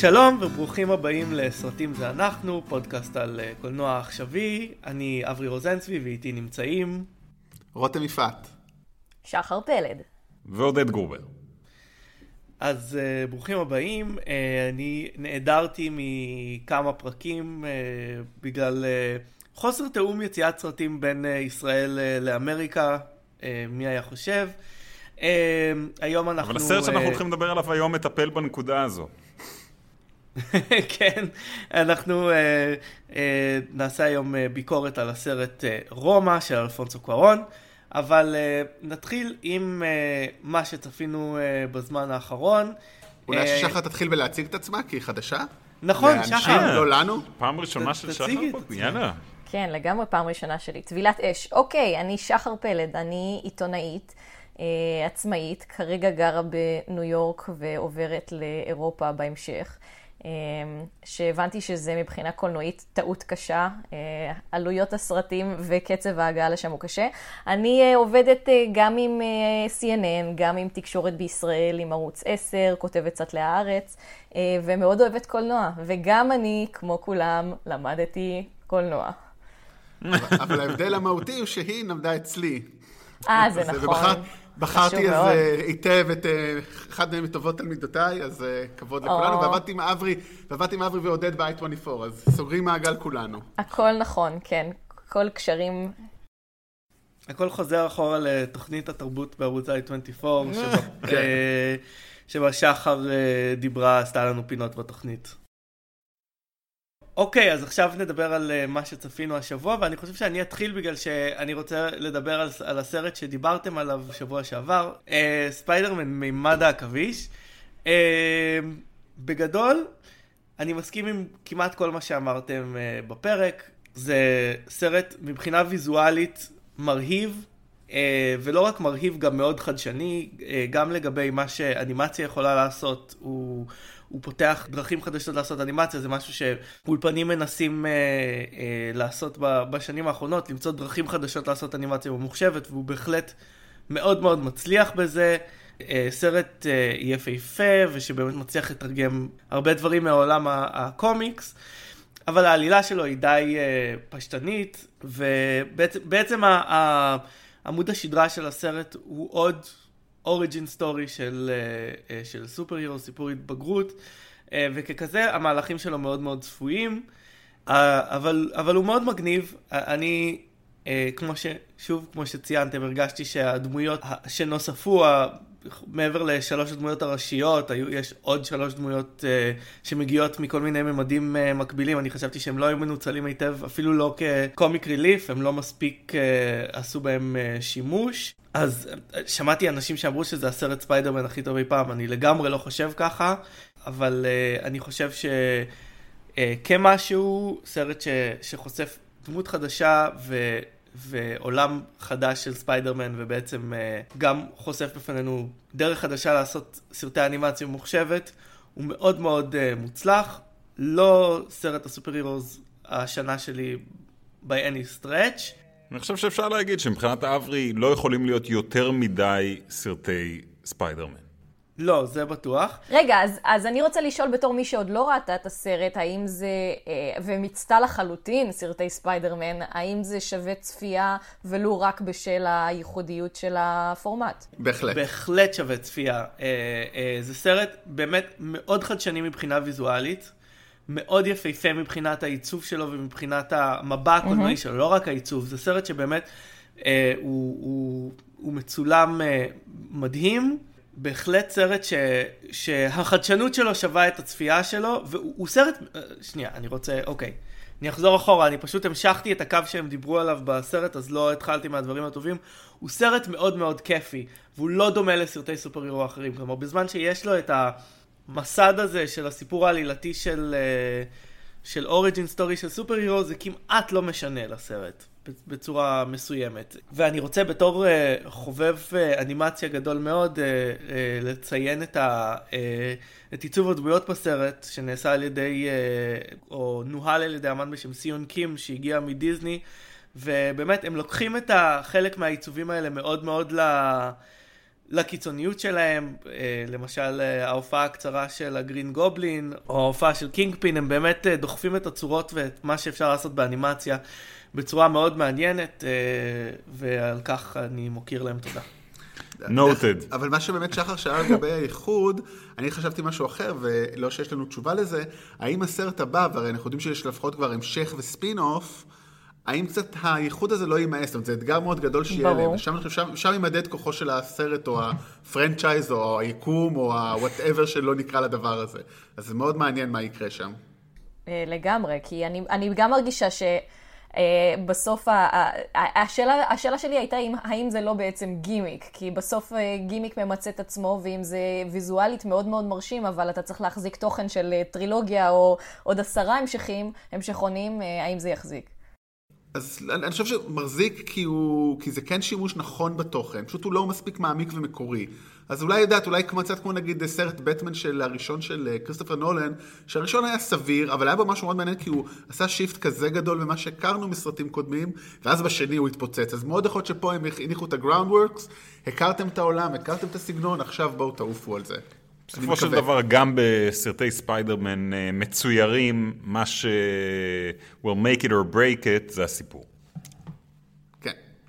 שלום וברוכים הבאים לסרטים זה אנחנו, פודקאסט על אה, קולנוע עכשווי. אני אברי רוזנצבי ואיתי נמצאים רותם יפעת. שחר פלד. ועודד גרובר. אז uh, ברוכים הבאים, uh, אני נעדרתי מכמה פרקים uh, בגלל uh, חוסר תיאום יציאת סרטים בין uh, ישראל uh, לאמריקה, uh, מי היה חושב. Uh, היום אנחנו... אבל הסרט שאנחנו הולכים לדבר עליו היום מטפל בנקודה הזו. כן, אנחנו uh, uh, נעשה היום uh, ביקורת על הסרט uh, רומא של אלפונסו קוארון. אבל uh, נתחיל עם uh, מה שצפינו uh, בזמן האחרון. אולי uh, ששחר תתחיל בלהציג את עצמה, כי היא חדשה? נכון, שחר. לא לנו? פעם ראשונה של שחר פה, יאללה. כן, לגמרי פעם ראשונה שלי. טבילת אש. אוקיי, אני שחר פלד, אני עיתונאית. uh, עצמאית, כרגע גרה בניו יורק ועוברת לאירופה בהמשך. אמ, שהבנתי שזה מבחינה קולנועית טעות קשה, אה, עלויות הסרטים וקצב ההגעה לשם הוא קשה. אני אה, עובדת אה, גם עם CNN, גם עם תקשורת בישראל, עם ערוץ 10, כותבת קצת להארץ, ומאוד אוהבת קולנוע. וגם אני, כמו כולם, למדתי קולנוע. אבל ההבדל המהותי הוא שהיא נמדה אצלי. אה, זה נכון. בחרתי אז היטב את אה, אחד מטובות תלמידותיי, אז אה, כבוד לכולנו, ועבדתי עם אברי, ועבדתי עם אברי ועודד ב-i24, אז סוגרים מעגל כולנו. הכל נכון, כן. כל קשרים... הכל חוזר אחורה לתוכנית התרבות בערוץ i24, כן. שבה שחר אה, דיברה, עשתה לנו פינות בתוכנית. אוקיי, אז עכשיו נדבר על uh, מה שצפינו השבוע, ואני חושב שאני אתחיל בגלל שאני רוצה לדבר על, על הסרט שדיברתם עליו שבוע שעבר, uh, ספיידרמן מימד העכביש. Uh, בגדול, אני מסכים עם כמעט כל מה שאמרתם uh, בפרק. זה סרט מבחינה ויזואלית מרהיב, uh, ולא רק מרהיב, גם מאוד חדשני, uh, גם לגבי מה שאנימציה יכולה לעשות, הוא... הוא פותח דרכים חדשות לעשות אנימציה, זה משהו שאולפנים מנסים אה, אה, לעשות בשנים האחרונות, למצוא דרכים חדשות לעשות אנימציה ממוחשבת, והוא בהחלט מאוד מאוד מצליח בזה. אה, סרט אה, יפהפה, ושבאמת מצליח לתרגם הרבה דברים מעולם הקומיקס. אבל העלילה שלו היא די uh, פשטנית, ובעצם עמוד השדרה של הסרט הוא עוד אוריג'ין סטורי של, אה, אה, של סופר הירו, סיפור התבגרות, אה, וככזה המהלכים שלו מאוד מאוד צפויים, אבל, אבל הוא מאוד מגניב. אני, כמו ש... שוב, כמו שציינתם, הרגשתי שהדמויות שנוספו, מעבר לשלוש הדמויות הראשיות, היו, יש עוד שלוש דמויות uh, שמגיעות מכל מיני ממדים uh, מקבילים, אני חשבתי שהם לא היו מנוצלים היטב, אפילו לא כקומיק ריליף, הם לא מספיק uh, עשו בהם uh, שימוש. אז שמעתי אנשים שאמרו שזה הסרט ספיידרמן הכי טוב אי פעם, אני לגמרי לא חושב ככה, אבל uh, אני חושב שכמשהו, uh, סרט ש, שחושף דמות חדשה ו... ועולם חדש של ספיידרמן, ובעצם uh, גם חושף בפנינו דרך חדשה לעשות סרטי אנימציה ממוחשבת, הוא מאוד מאוד uh, מוצלח. לא סרט ה superheroes השנה שלי by any stretch. אני חושב שאפשר להגיד שמבחינת אברי לא יכולים להיות יותר מדי סרטי ספיידרמן. לא, זה בטוח. רגע, אז, אז אני רוצה לשאול בתור מי שעוד לא ראתה את הסרט, האם זה, אה, ומיצתה לחלוטין, סרטי ספיידרמן, האם זה שווה צפייה ולו רק בשל הייחודיות של הפורמט? בהחלט. בהחלט שווה צפייה. אה, אה, זה סרט באמת מאוד חדשני מבחינה ויזואלית. מאוד יפהפה מבחינת העיצוב שלו ומבחינת המבע הקולנועי mm-hmm. שלו, לא רק העיצוב, זה סרט שבאמת אה, הוא, הוא, הוא מצולם אה, מדהים, בהחלט סרט ש, שהחדשנות שלו שווה את הצפייה שלו, והוא סרט, אה, שנייה, אני רוצה, אוקיי, אני אחזור אחורה, אני פשוט המשכתי את הקו שהם דיברו עליו בסרט, אז לא התחלתי מהדברים הטובים. הוא סרט מאוד מאוד כיפי, והוא לא דומה לסרטי סופר הירו אחרים, כלומר בזמן שיש לו את. המסד הזה של הסיפור העלילתי של, אה, של אוריג'ין סטורי של סופר הירו זה כמעט לא משנה לסרט בצורה מסוימת. ואני רוצה בתור uh, חובב uh, אנימציה גדול מאוד uh, uh, לציין את, ה, uh, את עיצוב הדמויות בסרט שנעשה על ידי, uh, או נוהל על ידי אמן בשם סיון קים שהגיע מדיסני ובאמת הם לוקחים את החלק מהעיצובים האלה מאוד מאוד ל... לקיצוניות שלהם, למשל ההופעה הקצרה של ה Green Goblin, או ההופעה של Kingpin, הם באמת דוחפים את הצורות ואת מה שאפשר לעשות באנימציה בצורה מאוד מעניינת, ועל כך אני מוקיר להם תודה. Noted. אבל מה שבאמת שחר שאל לגבי הייחוד, אני חשבתי משהו אחר, ולא שיש לנו תשובה לזה, האם הסרט הבא, והרי אנחנו יודעים שיש לפחות כבר המשך וספין אוף, האם קצת הייחוד הזה לא יימאס? זאת אומרת, זה אתגר מאוד גדול שיהיה להם. ברור. שם יימדד כוחו של הסרט, או ה-franchise, או היקום, או ה-whatever שלא נקרא לדבר הזה. אז זה מאוד מעניין מה יקרה שם. אה, לגמרי, כי אני, אני גם מרגישה ש... אה, בסוף, השאלה, השאלה שלי הייתה אם, האם זה לא בעצם גימיק, כי בסוף אה, גימיק ממצה את עצמו, ואם זה ויזואלית מאוד מאוד מרשים, אבל אתה צריך להחזיק תוכן של אה, טרילוגיה או עוד עשרה המשכים, המשכונים, האם זה יחזיק? אז אני חושב שמחזיק כי, כי זה כן שימוש נכון בתוכן, פשוט הוא לא מספיק מעמיק ומקורי. אז אולי יודעת, אולי קצת כמו נגיד סרט בטמן של הראשון של אה, כריסטופר נולן, שהראשון היה סביר, אבל היה בו משהו מאוד מעניין כי הוא עשה shift כזה גדול ממה שהכרנו מסרטים קודמים, ואז בשני הוא התפוצץ. אז מאוד יכול להיות שפה הם הניחו את ה-groundworks, הכרתם את העולם, הכרתם את הסגנון, עכשיו בואו תעופו על זה. בסופו של דבר, גם בסרטי ספיידרמן אה, מצוירים, מה ש... will make it or break it זה הסיפור.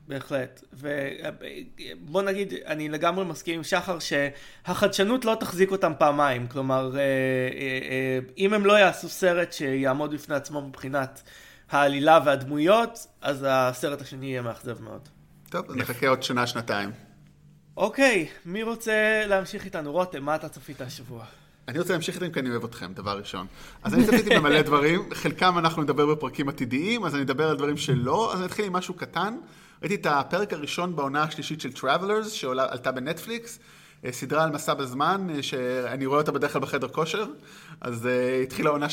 בהחלט. ובוא נגיד, אני לגמרי מסכים עם שחר שהחדשנות לא תחזיק אותם פעמיים. כלומר, אה, אה, אה, אם הם לא יעשו סרט שיעמוד בפני עצמו מבחינת העלילה והדמויות, אז הסרט השני יהיה מאכזב מאוד. טוב, נחכה עוד שנה, שנתיים. אוקיי, מי רוצה להמשיך איתנו? רותם, מה אתה צפית השבוע? אני רוצה להמשיך איתם כי אני אוהב אתכם, דבר ראשון. אז אני צפיתי במלא דברים, חלקם אנחנו נדבר בפרקים עתידיים, אז אני אדבר על דברים שלא, אז אני אתחיל עם משהו קטן. ראיתי את הפרק הראשון בעונה השלישית של Travelers, שעלתה בנטפליקס, אה, סדרה על מסע בזמן, אה, שאני רואה אותה בדרך כלל בחדר כושר, אז uh, התחילה עונה,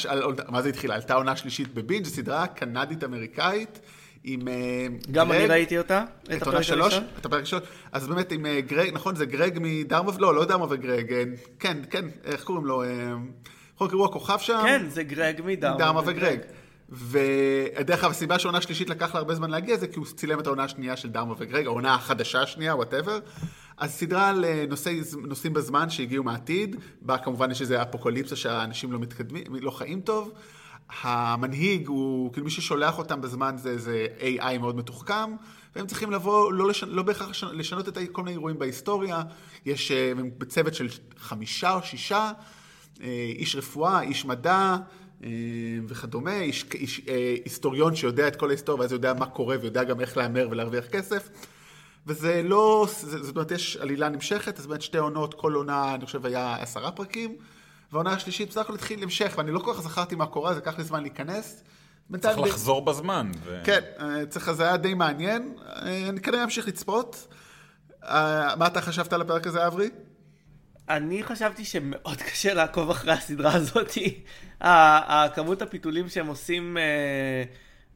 מה זה התחילה? עלתה עונה שלישית בבינג', סדרה קנדית-אמריקאית. עם גם גרג, אני ראיתי אותה, את הפרק הראשון. את הפרק הראשון. אז באמת עם גרג, נכון, זה גרג מדרמה, לא, לא דרמה וגרג, כן, כן, איך קוראים לו? איך קוראים לכוכב שם? כן, זה גרג מדרמה וגרג. ודרך אגב, הסיבה שהעונה השלישית לקח לה הרבה זמן להגיע זה כי הוא צילם את העונה השנייה של דרמה וגרג, העונה החדשה השנייה, whatever. אז סדרה על אה, נוסעי, נוסעים בזמן שהגיעו מהעתיד, בה כמובן יש איזה אפוקוליפסה שהאנשים לא מתקדמים, לא חיים טוב. המנהיג הוא, כאילו מי ששולח אותם בזמן זה איזה AI מאוד מתוחכם, והם צריכים לבוא, לא, לשנ... לא בהכרח לשנות את כל מיני אירועים בהיסטוריה. יש אה, צוות של חמישה או שישה, אה, איש רפואה, איש מדע, וכדומה, איש, איש, אה, היסטוריון שיודע את כל ההיסטוריה, ואז יודע מה קורה ויודע גם איך להמר ולהרוויח כסף. וזה לא, זאת אומרת, יש עלילה נמשכת, אז באמת שתי עונות, כל עונה, אני חושב, היה עשרה פרקים, והעונה השלישית בסך הכל התחיל המשך, ואני לא כל כך זכרתי מה קורה, זה לקח לי זמן להיכנס. צריך לחזור ב... בזמן. ו... כן, אה, צריך, זה היה די מעניין, אני כנראה אמשיך לצפות. מה אתה חשבת על הפרק הזה, אברי? אני חשבתי שמאוד קשה לעקוב אחרי הסדרה הזאת. הכמות הפיתולים שהם עושים, אה,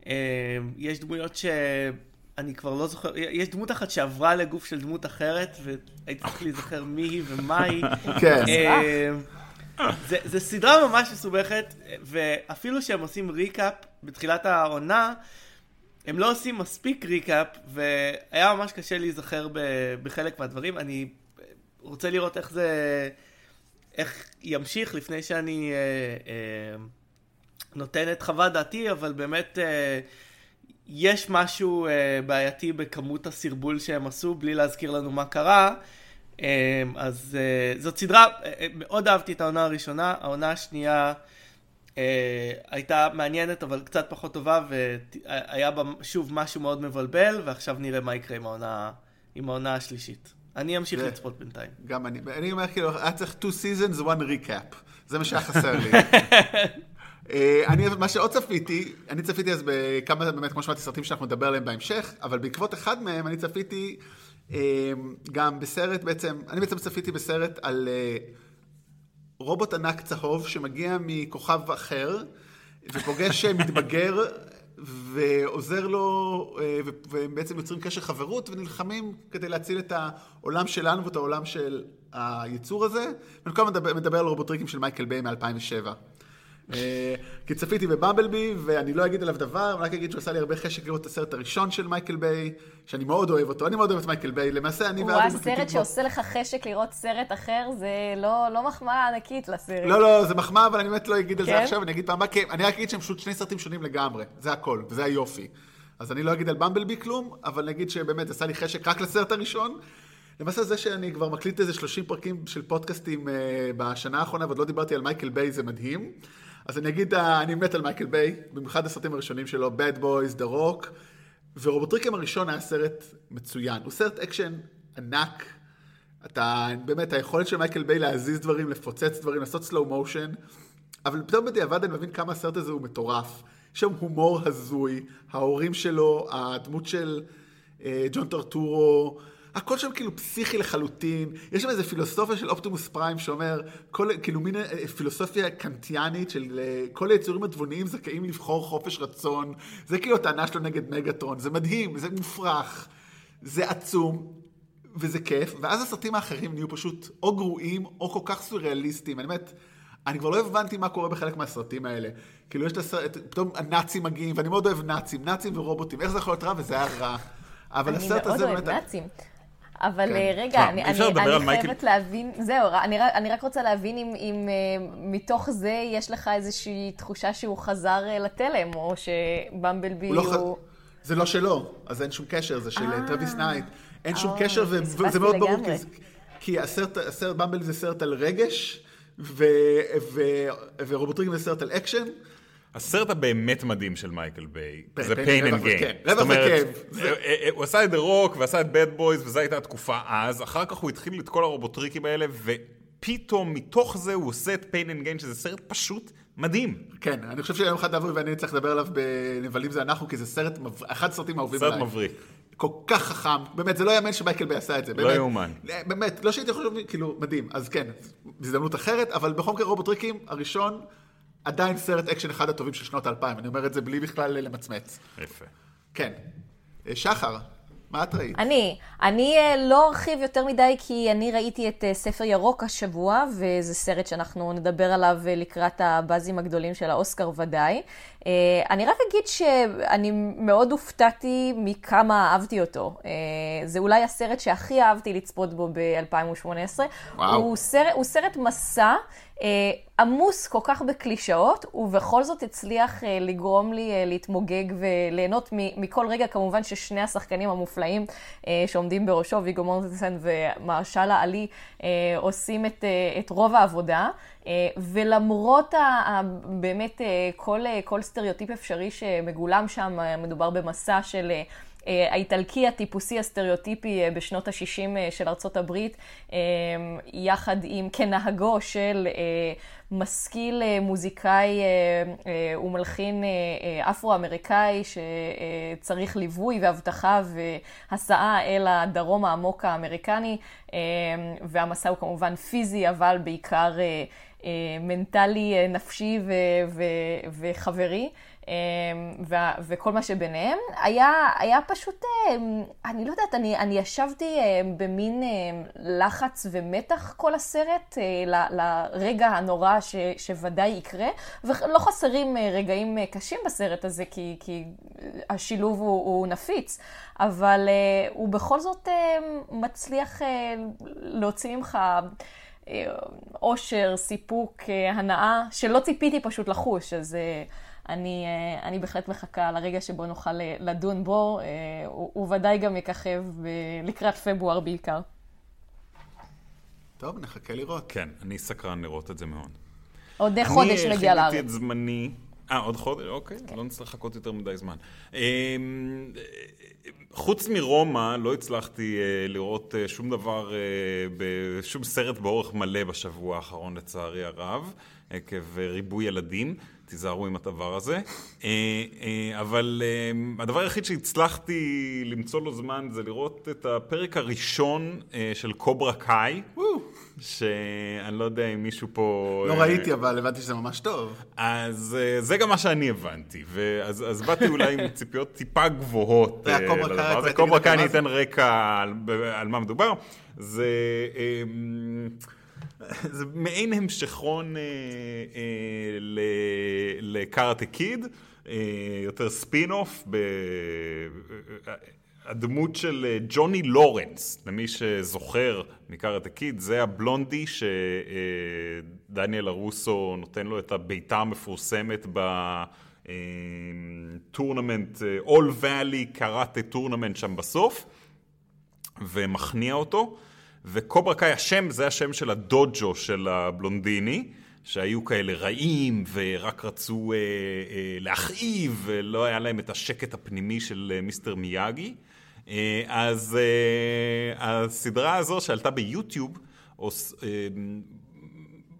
אה, יש דמויות שאני כבר לא זוכר, יש דמות אחת שעברה לגוף של דמות אחרת, והייתי צריך להיזכר מי היא ומה היא. כן. אה, זה, זה סדרה ממש מסובכת, ואפילו שהם עושים ריקאפ בתחילת העונה, הם לא עושים מספיק ריקאפ, והיה ממש קשה להיזכר בחלק מהדברים. אני רוצה לראות איך זה, איך ימשיך לפני שאני אה, אה, נותן את חוות דעתי, אבל באמת אה, יש משהו אה, בעייתי בכמות הסרבול שהם עשו, בלי להזכיר לנו מה קרה. אה, אז אה, זאת סדרה, אה, אה מאוד אהבתי את העונה הראשונה, העונה השנייה אה, הייתה מעניינת אבל קצת פחות טובה והיה בה שוב משהו מאוד מבלבל ועכשיו נראה מה יקרה עם העונה, עם העונה השלישית. אני אמשיך לצפות בינתיים. גם אני. אני אומר כאילו, היה צריך two seasons, one recap. זה מה שהיה חסר לי. אה, אני, מה שעוד צפיתי, אני צפיתי אז בכמה, באמת, כמו שאמרתי, סרטים שאנחנו נדבר עליהם בהמשך, אבל בעקבות אחד מהם אני צפיתי אה, גם בסרט בעצם, אני בעצם צפיתי בסרט על אה, רובוט ענק צהוב שמגיע מכוכב אחר, ופוגש מתבגר ועוזר לו, אה, והם בעצם יוצרים קשר חברות ונלחמים כדי להציל את העולם שלנו ואת העולם של היצור הזה. ואני כל הזמן מדבר על רובוטריקים של מייקל ביי מ-2007. אה, כי צפיתי בבמבלבי, ואני לא אגיד עליו דבר, רק אגיד שהוא עשה לי הרבה חשק לראות את הסרט הראשון של מייקל ביי, שאני מאוד אוהב אותו, אני מאוד אוהב את מייקל ביי, למעשה אני הוא ואבי הסרט מקליטים שעושה לך חשק לראות סרט אחר, זה לא לא מחמאה ענקית לסרט. לא, לא, זה מחמאה, אבל אני באמת לא אגיד על זה כן? עכשיו, אני אגיד פעם הבאה, אני רק אגיד שהם פשוט שני סרטים שונים לגמרי, זה הכל, וזה היופי. אז אני לא אגיד על במבלבי כלום, אבל אני אגיד שבאמת עשה לי חשק רק לסרט הראשון. למעשה זה שאני כבר מקליט איזה 30 פרקים של פודקאסטים uh, בשנה האחרונה, ועוד לא דיברתי על מייקל ביי, זה מדהים. אז אני אגיד, uh, אני מת על מייקל ביי, במיוחד הסרטים הראשונים שלו, Bad Boys, The Rock, ורובוטריקים הראשון היה סרט מצוין. הוא סרט אקשן ענק, אתה, באמת, היכולת של מייקל ביי להזיז דברים, לפוצץ דברים, לעשות slow motion, אבל פתאום בדיעבד אני מבין כמה הסרט הזה הוא מטורף. יש שם הומור הזוי, ההורים שלו, הדמות של אה, ג'ון טרטורו, הכל שם כאילו פסיכי לחלוטין. יש שם איזה פילוסופיה של אופטימוס פריים שאומר, כל, כאילו מין אה, פילוסופיה קנטיאנית של אה, כל היצורים התבוניים זכאים לבחור חופש רצון. זה כאילו הטענה שלו נגד מגאטרון, זה מדהים, זה מופרך, זה עצום. וזה כיף, ואז הסרטים האחרים נהיו פשוט או גרועים או כל כך סוריאליסטיים. אני באמת, אני כבר לא הבנתי מה קורה בחלק מהסרטים האלה. כאילו יש את הסרט, פתאום הנאצים מגיעים, ואני מאוד אוהב נאצים, נאצים ורובוטים, איך זה יכול להיות רע וזה היה רע. אבל אני הסרט מאוד הזה אוהב באמת... נאצים. אבל כן. אה, רגע, אני, אי אפשר אני, לדבר אני על מייקל- חייבת להבין, זהו, אני, אני רק רוצה להבין אם, אם אה, מתוך זה יש לך איזושהי תחושה שהוא חזר אה, לתלם, או שבמבלבי הוא הוא... לא ח... זה לא שלו, אז אין שום קשר, זה של. טרוויס נייט. אין שום קשר, וזה מאוד ברור, לגמרי. כי, זה- כי הסרט, הסרט במבלבי זה סרט על רגש, ו- ו- ורובוטריקים זה סרט על אקשן. הסרט הבאמת מדהים של מייקל ביי, פ- זה פ- pain and gain. כן, זאת אומרת, אה, אה, הוא עשה את The Rock ועשה את Bad Boys, וזו הייתה התקופה אז, אחר כך הוא התחיל את כל הרובוטריקים האלה, ופתאום מתוך זה הוא עושה את pain and gain, שזה סרט פשוט מדהים. כן, אני חושב שיום אחד אבי ואני צריך לדבר עליו בנבלים זה אנחנו, כי זה סרט, אחד הסרטים האהובים סרט עליי. מבריק. כל כך חכם, באמת, זה לא יאמן שמייקל ביי עשה את זה. לא. יאומן. באמת, לא שהייתי חושב, כאילו, מדהים. אז כן, הזדמנות אחרת, אבל בכל מקרה רובוטריקים, הראשון, עדיין סרט אקשן אחד הטובים של שנות האלפיים. אני אומר את זה בלי בכלל למצמץ. יפה. כן. אה, שחר, מה את ראית? אני, אני אה, לא ארחיב יותר מדי כי אני ראיתי את אה, ספר ירוק השבוע, וזה סרט שאנחנו נדבר עליו לקראת ה-buzzים הגדולים של האוסקר ודאי. אה, אני רק אגיד שאני מאוד הופתעתי מכמה אהבתי אותו. אה, זה אולי הסרט שהכי אהבתי לצפות בו ב-2018. וואו. הוא סרט, הוא סרט מסע אה, עמוס כל כך בקלישאות, ובכל זאת הצליח אה, לגרום לי אה, להתמוגג וליהנות מכל רגע. כמובן ששני השחקנים המופלאים אה, שעומדים בראשו, ויגו מורטנסן ומרשלה עלי, אה, עושים את, אה, את רוב העבודה. אה, ולמרות ה, ה, באמת אה, כל, אה, כל סטריאוטיפ אפשרי שמגולם שם, מדובר במסע של... האיטלקי הטיפוסי הסטריאוטיפי בשנות ה-60 של ארצות הברית, יחד עם כנהגו של משכיל אה, מוזיקאי אה, אה, ומלחין אפרו-אמריקאי שצריך ליווי ואבטחה והסעה אל הדרום העמוק האמריקני, והמסע הוא כמובן פיזי, אבל בעיקר מנטלי, נפשי ו- ו- וחברי. אמ, וה- וכל מה שביניהם, היה, היה פשוט, אמ, אני לא יודעת, אני, אני ישבתי אמ, במין לחץ ומתח כל הסרט אה, ל- לרגע הנורא ש, שוודאי יקרה, ולא חסרים אה, רגעים אה, קשים בסרט הזה, כי, כי השילוב הוא, הוא נפיץ, אבל הוא בכל זאת מצליח להוציא ממך... אושר, סיפוק, אה, הנאה, שלא ציפיתי פשוט לחוש, אז אני, אה, אני בהחלט מחכה לרגע שבו נוכל אה, לדון בו, אה, הוא הוא ודאי גם יככב ב- לקראת פברואר בעיקר. טוב, נחכה לראות. כן, אני סקרן לראות את זה מאוד. עוד חודש אני מגיע חיכיתי לארץ. את זמני. אה, עוד חודש? אוקיי, לא נצטרך לחכות יותר מדי זמן. אמ, חוץ מרומא, לא הצלחתי אה, לראות אה, שום דבר, אה, בשום סרט באורך מלא בשבוע האחרון, לצערי הרב, עקב ריבוי ילדים. תיזהרו עם הדבר הזה. אבל אה, הדבר היחיד שהצלחתי למצוא לו זמן זה לראות את הפרק הראשון של קוברה קאי. שאני לא יודע אם מישהו פה... לא אה, ראיתי, אבל הבנתי שזה ממש טוב. אז אה, זה גם מה שאני הבנתי, ואז אז באתי אולי עם ציפיות טיפה גבוהות. זה אה, לדבר קאי, הזה. קוברה קאי, אני זה. אתן רקע על, על מה מדובר. זה... אמ, זה מעין המשכון אה, אה, לקראטה קיד, אה, יותר ספין-אוף, ב... הדמות של אה, ג'וני לורנס, למי שזוכר מקראטה קיד, זה הבלונדי שדניאל לרוסו נותן לו את הבעיטה המפורסמת בטורנמנט, All Valley Karate Tournament שם בסוף, ומכניע אותו. וקוברה קאי השם זה השם של הדוג'ו של הבלונדיני, שהיו כאלה רעים ורק רצו אה, אה, להכאיב ולא היה להם את השקט הפנימי של אה, מיסטר מיאגי. אה, אז אה, הסדרה הזו שעלתה ביוטיוב, אה,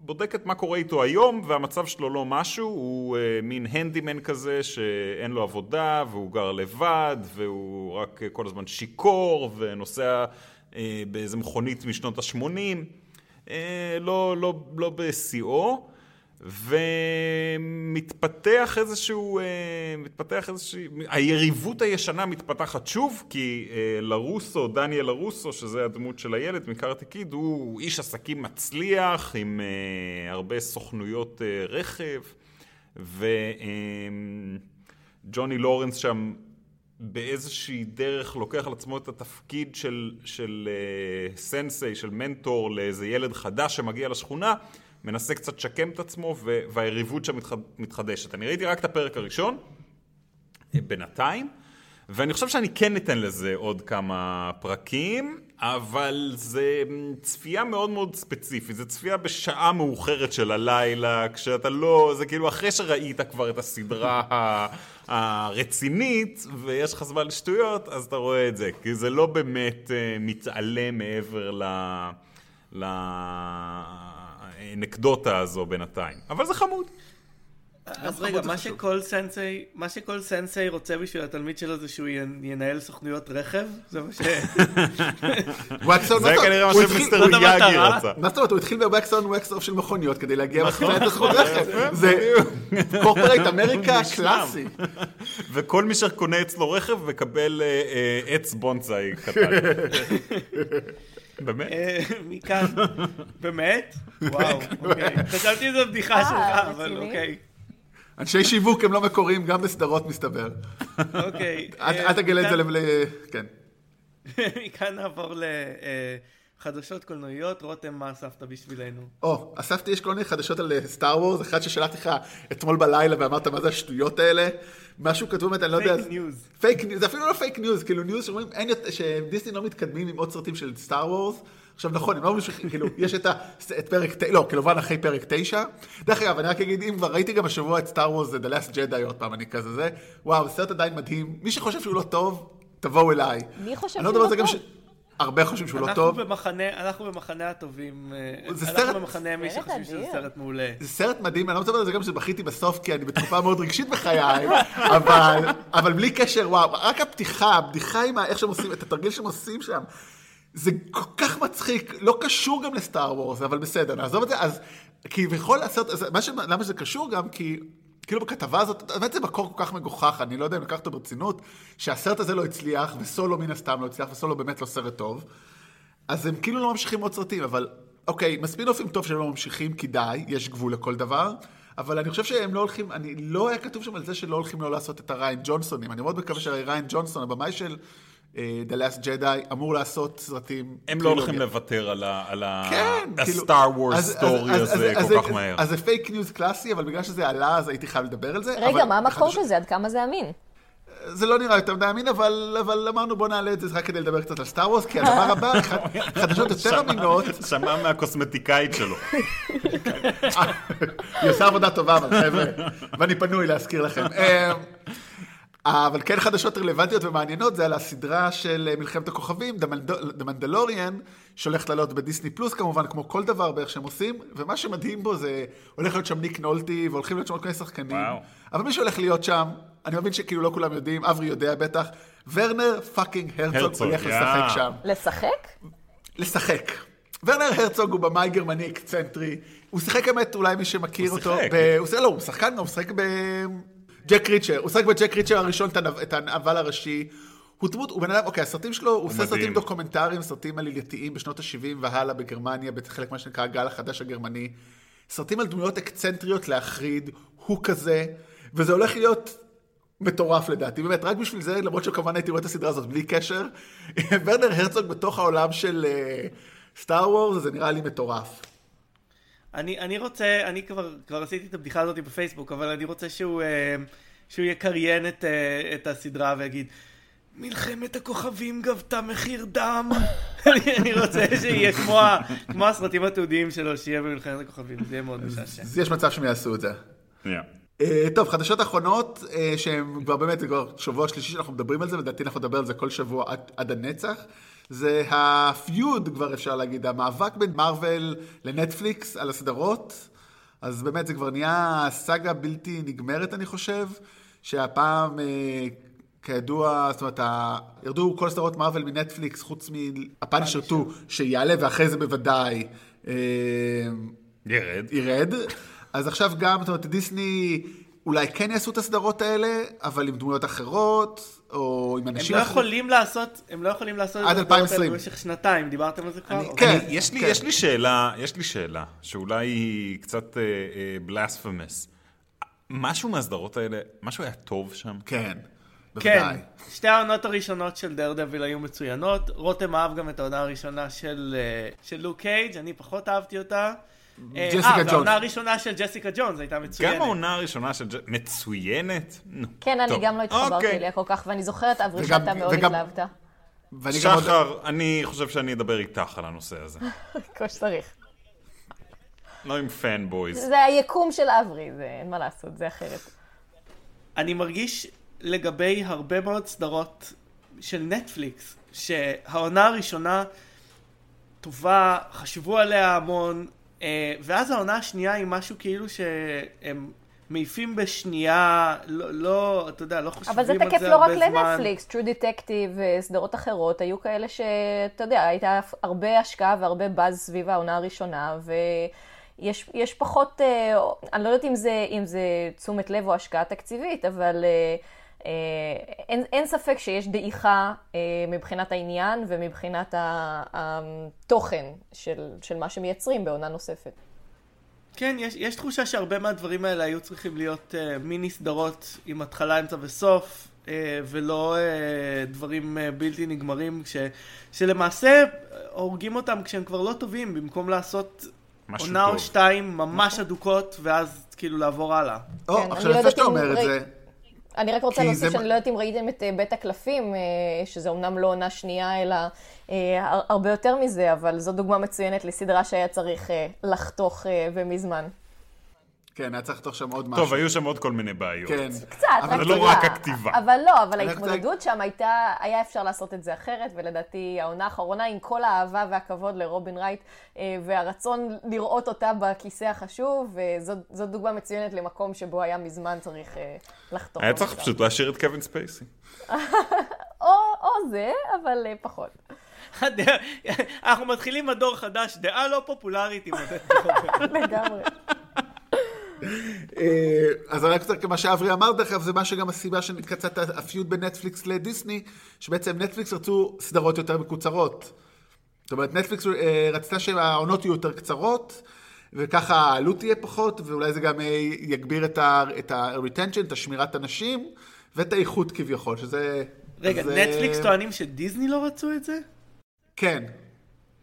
בודקת מה קורה איתו היום, והמצב שלו לא משהו, הוא אה, מין הנדימן כזה שאין לו עבודה, והוא גר לבד, והוא רק כל הזמן שיכור, ונוסע אה, באיזה מכונית משנות ה-80, אה, לא, לא, לא בשיאו, ומתפתח איזשהו, אה, מתפתח איזושהי, היריבות הישנה מתפתחת שוב, כי לרוסו, דניאל לרוסו, שזה הדמות של הילד מקארטי קיד, הוא איש עסקים מצליח, עם הרבה סוכנויות רכב, וג'וני לורנס שם באיזושהי דרך לוקח על עצמו את התפקיד של, של סנסei, של מנטור לאיזה ילד חדש שמגיע לשכונה, מנסה קצת לשקם את עצמו והיריבות שם מתחד, מתחדשת. אני ראיתי רק את הפרק הראשון, אה, בינתיים, ואני חושב שאני כן אתן לזה עוד כמה פרקים, אבל זה צפייה מאוד מאוד ספציפית, זה צפייה בשעה מאוחרת של הלילה, כשאתה לא, זה כאילו אחרי שראית כבר את הסדרה הרצינית, ויש לך זמן לשטויות, אז אתה רואה את זה, כי זה לא באמת uh, מתעלה מעבר ל... לאנקדוטה הזו בינתיים, אבל זה חמוד. אז רגע, מה שכל סנסei, מה שכל סנסei רוצה בשביל התלמיד שלו זה שהוא ינהל סוכנויות רכב? זה מה ש... זה כנראה מה שמיסטר יאגי רצה. מה זאת אומרת, הוא התחיל בווקסון ווקסוף של מכוניות כדי להגיע בכלל את הסוכנות רכב. זה קורפרייט אמריקה קלאסי. וכל מי שקונה אצלו רכב מקבל אה, אה, עץ בונסאי קטן. באמת? אה, מכאן, באמת? וואו, אוקיי. חשבתי שזו בדיחה שלך, אבל אוקיי. אנשי שיווק הם לא מקוריים גם בסדרות מסתבר. אוקיי. אל תגלה את זה ל... כן. מכאן נעבור לחדשות קולנועיות. רותם, מה אספת בשבילנו? או, אספתי, יש כל מיני חדשות על סטאר וורס, אחד ששלחתי לך אתמול בלילה ואמרת מה זה השטויות האלה. משהו כתוב באמת, אני לא יודע. fake news. fake news, זה אפילו לא fake news, כאילו news שאומרים שדיסני לא מתקדמים עם עוד סרטים של סטאר וורס. עכשיו נכון, הם לא ממשיכים, כאילו, יש את, ה, את פרק, לא, כמובן אחרי פרק תשע. דרך אגב, אני רק אגיד, אם כבר ראיתי גם השבוע את סטאר וורס, זה The Last Jedi עוד פעם, אני כזה זה, וואו, סרט עדיין מדהים. מי שחושב שהוא לא טוב, תבואו אליי. מי חושב לא שהוא לא טוב? ש... הרבה חושבים שהוא לא טוב. במחנה, אנחנו במחנה הטובים, אה, זה אנחנו סרט... במחנה מי שחושבים שזה סרט מעולה. זה סרט מדהים, אני לא מדבר על זה גם שבכיתי בסוף, כי אני בתקופה מאוד רגשית בחיי, אבל, אבל בלי קשר, וואו, רק הפתיחה, הבדיחה עם איך שהם עושים, את התרגיל שהם עושים שם, זה כל כך מצחיק, לא קשור גם לסטאר וורס, אבל בסדר, נעזוב את זה. אז כביכול הסרט, ש... למה זה קשור גם? כי כאילו בכתבה הזאת, באמת זה מקור כל כך מגוחך, אני לא יודע אם לקחת אותו ברצינות, שהסרט הזה לא הצליח, וסולו מן הסתם לא הצליח, וסולו באמת לא סרט טוב. אז הם כאילו לא ממשיכים עוד סרטים, אבל אוקיי, מספינופים טוב שהם לא ממשיכים, כי די, יש גבול לכל דבר. אבל אני חושב שהם לא הולכים, אני, לא היה כתוב שם על זה שלא הולכים לא לעשות את הריין ג'ונסונים. אני מאוד מקווה שהריין ג'ונסון, הבמאי של The Last Jedi אמור לעשות סרטים... הם לא הולכים לוותר על ה-Star Wars story הזה כל כך מהר. אז זה פייק news קלאסי, אבל בגלל שזה עלה, אז הייתי חייב לדבר על זה. רגע, מה המקור של זה? עד כמה זה אמין? זה לא נראה יותר מדי אמין, אבל אמרנו בוא נעלה את זה רק כדי לדבר קצת על סטאר וורס, כי הדבר הבא, חדשות יותר אמינות. שמע מהקוסמטיקאית שלו. היא עושה עבודה טובה, אבל חבר'ה, ואני פנוי להזכיר לכם. אה, אבל כן חדשות רלוונטיות ומעניינות זה על הסדרה של מלחמת הכוכבים, The Mandalorian, שהולכת לעלות בדיסני פלוס כמובן, כמו כל דבר בערך שהם עושים, ומה שמדהים בו זה, הולך להיות שם ניק נולטי, והולכים להיות שם עוד כל מיני שחקנים, וואו. אבל מי שהולך להיות שם, אני מבין שכאילו לא כולם יודעים, אברי יודע בטח, ורנר fucking הרצוג הולך לשחק שם. לשחק? לשחק. ורנר הרצוג הוא במאי גרמני אקצנטרי, הוא שיחק באמת, אולי מי שמכיר אותו, הוא שיחק, לא, הוא שחקן, הוא משחק ב... ג'ק ריצ'ר, הוא שיחק בג'ק ריצ'ר הראשון את הנבל הראשי, הוא דמות, הוא בן אדם, אוקיי, הסרטים שלו, הוא עושה. סרטים דוקומנטריים, סרטים עלילתיים בשנות ה-70 והלאה בגרמניה, בחלק מה שנקרא הגל החדש הגרמני. סרטים על דמויות אקצנטריות להחריד, הוא כזה, וזה הולך להיות מטורף לדעתי, באמת, רק בשביל זה, למרות שכמובן הייתי רואה את הסדרה הזאת בלי קשר, ורנר הרצוג בתוך העולם של סטאר וורס, זה נראה לי מטורף. אני, אני רוצה, אני כבר, כבר עשיתי את הבדיחה הזאת בפייסבוק, אבל אני רוצה שהוא, אה, שהוא יקריין את, אה, את הסדרה ויגיד, מלחמת הכוכבים גבתה מחיר דם. אני, אני רוצה שיהיה כמו, כמו הסרטים התיעודיים שלו, שיהיה במלחמת הכוכבים, זה יהיה מאוד משעשע. יש מצב שהם יעשו את זה. אה, טוב, חדשות אחרונות, אה, שהן כבר באמת, זה כבר שבוע שלישי שאנחנו מדברים על זה, ולדעתי אנחנו נדבר על זה כל שבוע עד, עד הנצח. זה הפיוד, כבר אפשר להגיד, המאבק בין מארוול לנטפליקס על הסדרות. אז באמת זה כבר נהיה סאגה בלתי נגמרת, אני חושב, שהפעם, אה, כידוע, זאת אומרת, ירדו כל סדרות מארוול מנטפליקס, חוץ מהפאנישר 2, שיעלה, ואחרי זה בוודאי ירד. ירד. אז עכשיו גם, זאת אומרת, דיסני אולי כן יעשו את הסדרות האלה, אבל עם דמויות אחרות, או עם הם אנשים לא אחרים. יכולים לעשות, הם לא יכולים לעשות עד את הסדרות האלה 2020. במשך שנתיים, דיברתם על זה כבר? אוקיי. כן, יש, לי, כן. יש לי שאלה, יש לי שאלה, שאולי היא קצת בלספמס. משהו מהסדרות האלה, משהו היה טוב שם? כן, כן. שתי העונות הראשונות של דר דביל היו מצוינות. רותם אהב גם את העונה הראשונה של, אה, של לוק קייג', אני פחות אהבתי אותה. אה, ג'סיקה אה, ג'ונס. והעונה הראשונה של ג'סיקה ג'ונס הייתה מצוינת. גם העונה הראשונה של ג'... מצוינת? כן, אני. גם לא התחברתי אוקיי. אליה כל כך, ואני זוכרת, אברי, שאתה מאוד התלהבת. שחר, אני חושב שאני אדבר איתך על הנושא הזה. כמו שצריך. לא עם fanboys. זה היקום של אברי, זה אין מה לעשות, זה אחרת. אני מרגיש לגבי הרבה מאוד סדרות של נטפליקס, שהעונה הראשונה טובה, חשבו עליה המון, ואז העונה השנייה היא משהו כאילו שהם מעיפים בשנייה, לא, לא אתה יודע, לא חושבים אבל זה על תקף זה לא רק הרבה זמן. לנטפליקס, True Detective וסדרות אחרות, היו כאלה שאתה יודע, הייתה הרבה השקעה והרבה באז סביב העונה הראשונה, ויש יש פחות, אה, אני לא יודעת אם זה, אם זה תשומת לב או השקעה תקציבית, אבל אה, אה, אין, אין ספק שיש דעיכה אה, מבחינת העניין ומבחינת התוכן של, של מה שמייצרים בעונה נוספת. כן, יש, יש תחושה שהרבה מהדברים האלה היו צריכים להיות uh, מיני סדרות עם התחלה, אמצע וסוף, uh, ולא uh, דברים uh, בלתי נגמרים, ש, שלמעשה uh, הורגים אותם כשהם כבר לא טובים, במקום לעשות עונה טוב. או שתיים ממש אדוקות, ואז כאילו לעבור הלאה. או, כן, עכשיו לא יפה שאתה אומר את זה. אני רק רוצה להוסיף שאני מה- לא יודעת אם ראיתם את אה, בית הקלפים, אה, שזה אומנם לא עונה שנייה, אלא אה, הר- הרבה יותר מזה, אבל זו דוגמה מצוינת לסדרה שהיה צריך לחתוך ומזמן. כן, היה צריך לחתוך שם עוד משהו. טוב, היו שם עוד כל מיני בעיות. כן. קצת, אבל רק לא. רק הכתיבה. אבל לא, אבל רק ההתמודדות שם הייתה, היה אפשר לעשות את זה אחרת, ולדעתי העונה האחרונה, עם כל האהבה והכבוד לרובין רייט, אה, והרצון לראות אותה בכיסא החשוב, וזו דוגמה מצוינת למקום שבו היה מזמן צריך אה, לחתוך. היה צריך. פשוט להשאיר את קווין ספייסי. או, או זה, אבל אה, פחות. הדעה- אנחנו מתחילים מדור חדש, דעה לא פופולרית עם עודד קרובר. לגמרי. אה, אז רק רוצה, מה שאברי אמר דרך אגב, זה מה שגם הסיבה שקצת הפיוד בין נטפליקס לדיסני, שבעצם נטפליקס רצו סדרות יותר מקוצרות. זאת אומרת, נטפליקס אה, רצתה שהעונות יהיו יותר קצרות, וככה העלות תהיה פחות, ואולי זה גם אה, יגביר את ה- את ה-retention, את השמירת אנשים, ואת האיכות כביכול, שזה... רגע, זה- נטפליקס טוענים שדיסני לא רצו את זה? כן,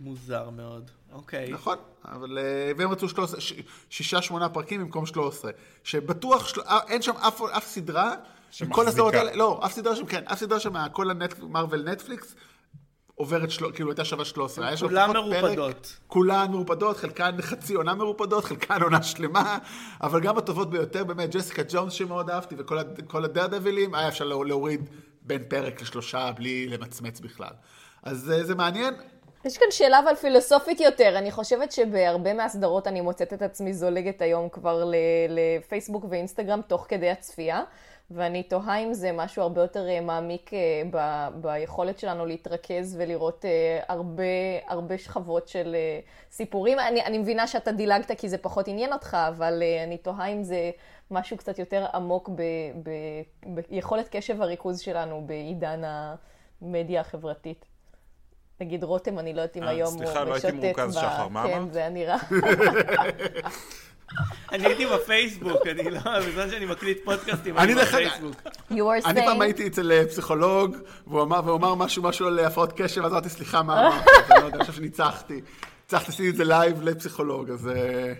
מוזר מאוד. אוקיי. נכון, אבל... אה, והם רצו 13, ש- שישה, שמונה פרקים במקום 13. שבטוח, של... אה, אין שם אף, אף סדרה, הסדרות שמחזיקה. האלה, לא, אף סדרה שם, כן, אף סדרה שם, כל המרוויל נטפליקס, עוברת, של... כאילו, הייתה שווה 13. היה שם כולן מרופדות. כולן מרופדות, חלקן חצי עונה מרופדות, חלקן עונה שלמה, אבל גם הטובות ביותר, באמת, ג'סיקה ג'ונס שמאוד אהבתי, וכל הד- כל הדרדווילים, היה אפשר לה- להוריד בין פרק לשלושה בלי למצמץ בכלל. אז אה, זה מעניין. יש כאן שאלה אבל פילוסופית יותר. אני חושבת שבהרבה מהסדרות אני מוצאת את עצמי זולגת היום כבר לפייסבוק ואינסטגרם תוך כדי הצפייה, ואני תוהה אם זה משהו הרבה יותר אה, מעמיק אה, ב- ביכולת שלנו להתרכז ולראות אה, הרבה, הרבה שכבות של סיפורים. אני, אני מבינה שאתה דילגת כי זה פחות עניין אותך, אבל אני תוהה אם זה משהו קצת יותר עמוק ב- ב- ביכולת קשב הריכוז שלנו בעידן. המדיה החברתית. נגיד רותם, אני לא יודעת אם אה, היום הוא משתף סליחה, לא הייתי מרוכז, שחר, מה כן, אמרת? זה היה נראה. אני הייתי בפייסבוק, אני לא, בזמן שאני מקליט פודקאסטים, אני בפייסבוק. You were אני פעם הייתי אצל אה, פסיכולוג, והוא אמר, והוא אמר משהו, משהו על הפרעות קשב, אז אמרתי, סליחה, מה אמרת? אני לא אני חושב שניצחתי. הצלחתי לעשות את זה live לפסיכולוג, אז אה,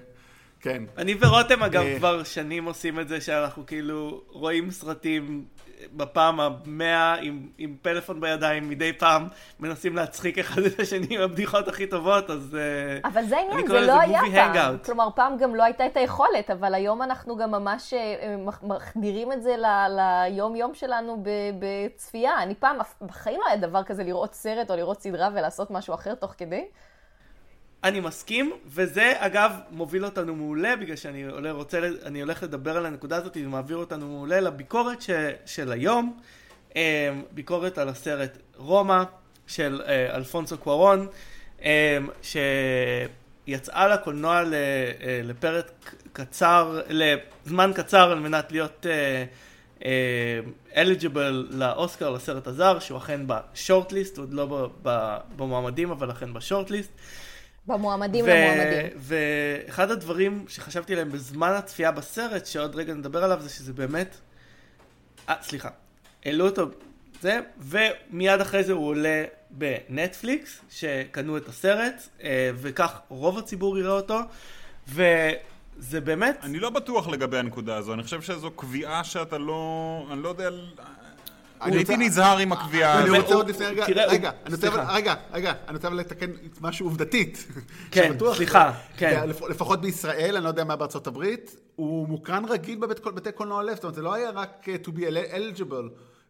כן. אני ורותם אגב אה. כבר שנים עושים את זה שאנחנו כאילו רואים סרטים בפעם המאה עם, עם פלאפון בידיים מדי פעם מנסים להצחיק אחד את השני עם הבדיחות הכי טובות אז אה, אבל זה העניין, זה לא היה פעם. כלומר, פעם גם לא הייתה את היכולת, אבל היום אנחנו גם ממש אה, מח- מחדירים את זה ל- ליום-יום שלנו בצפייה. אני פעם, בחיים לא היה דבר כזה לראות סרט או לראות סדרה ולעשות משהו אחר תוך כדי. אני מסכים וזה אגב מוביל אותנו מעולה בגלל שאני עולה, רוצה, אני הולך לדבר על הנקודה הזאת ומעביר אותנו מעולה לביקורת ש, של היום. אה, ביקורת על הסרט רומא של אה, אלפונסו קוארון אה, שיצאה לקולנוע לפרק קצר, לזמן קצר על מנת להיות אליג'יבל לאוסקר לסרט הזר שהוא אכן בשורטליסט, עוד לא במועמדים אבל אכן בשורטליסט במועמדים ו- למועמדים. ואחד הדברים שחשבתי עליהם בזמן הצפייה בסרט, שעוד רגע נדבר עליו, זה שזה באמת... אה, סליחה. העלו אותו, זה, ומיד אחרי זה הוא עולה בנטפליקס, שקנו את הסרט, אה, וכך רוב הציבור יראה אותו, וזה באמת... אני לא בטוח לגבי הנקודה הזו, אני חושב שזו קביעה שאתה לא... אני לא יודע... אני הייתי נזהר עם הקביעה אני הזו. רוצה עוד לפני רגע, רגע, אני. רגע, רגע, אני רוצה לתקן משהו עובדתית. כן, סליחה, כן. לפ- לפחות בישראל, אני לא יודע מה בארצות הברית, הוא מוקרן רגיל בבית קול- בתי קולנוע לב, זאת אומרת, זה לא היה רק uh, to be eligible,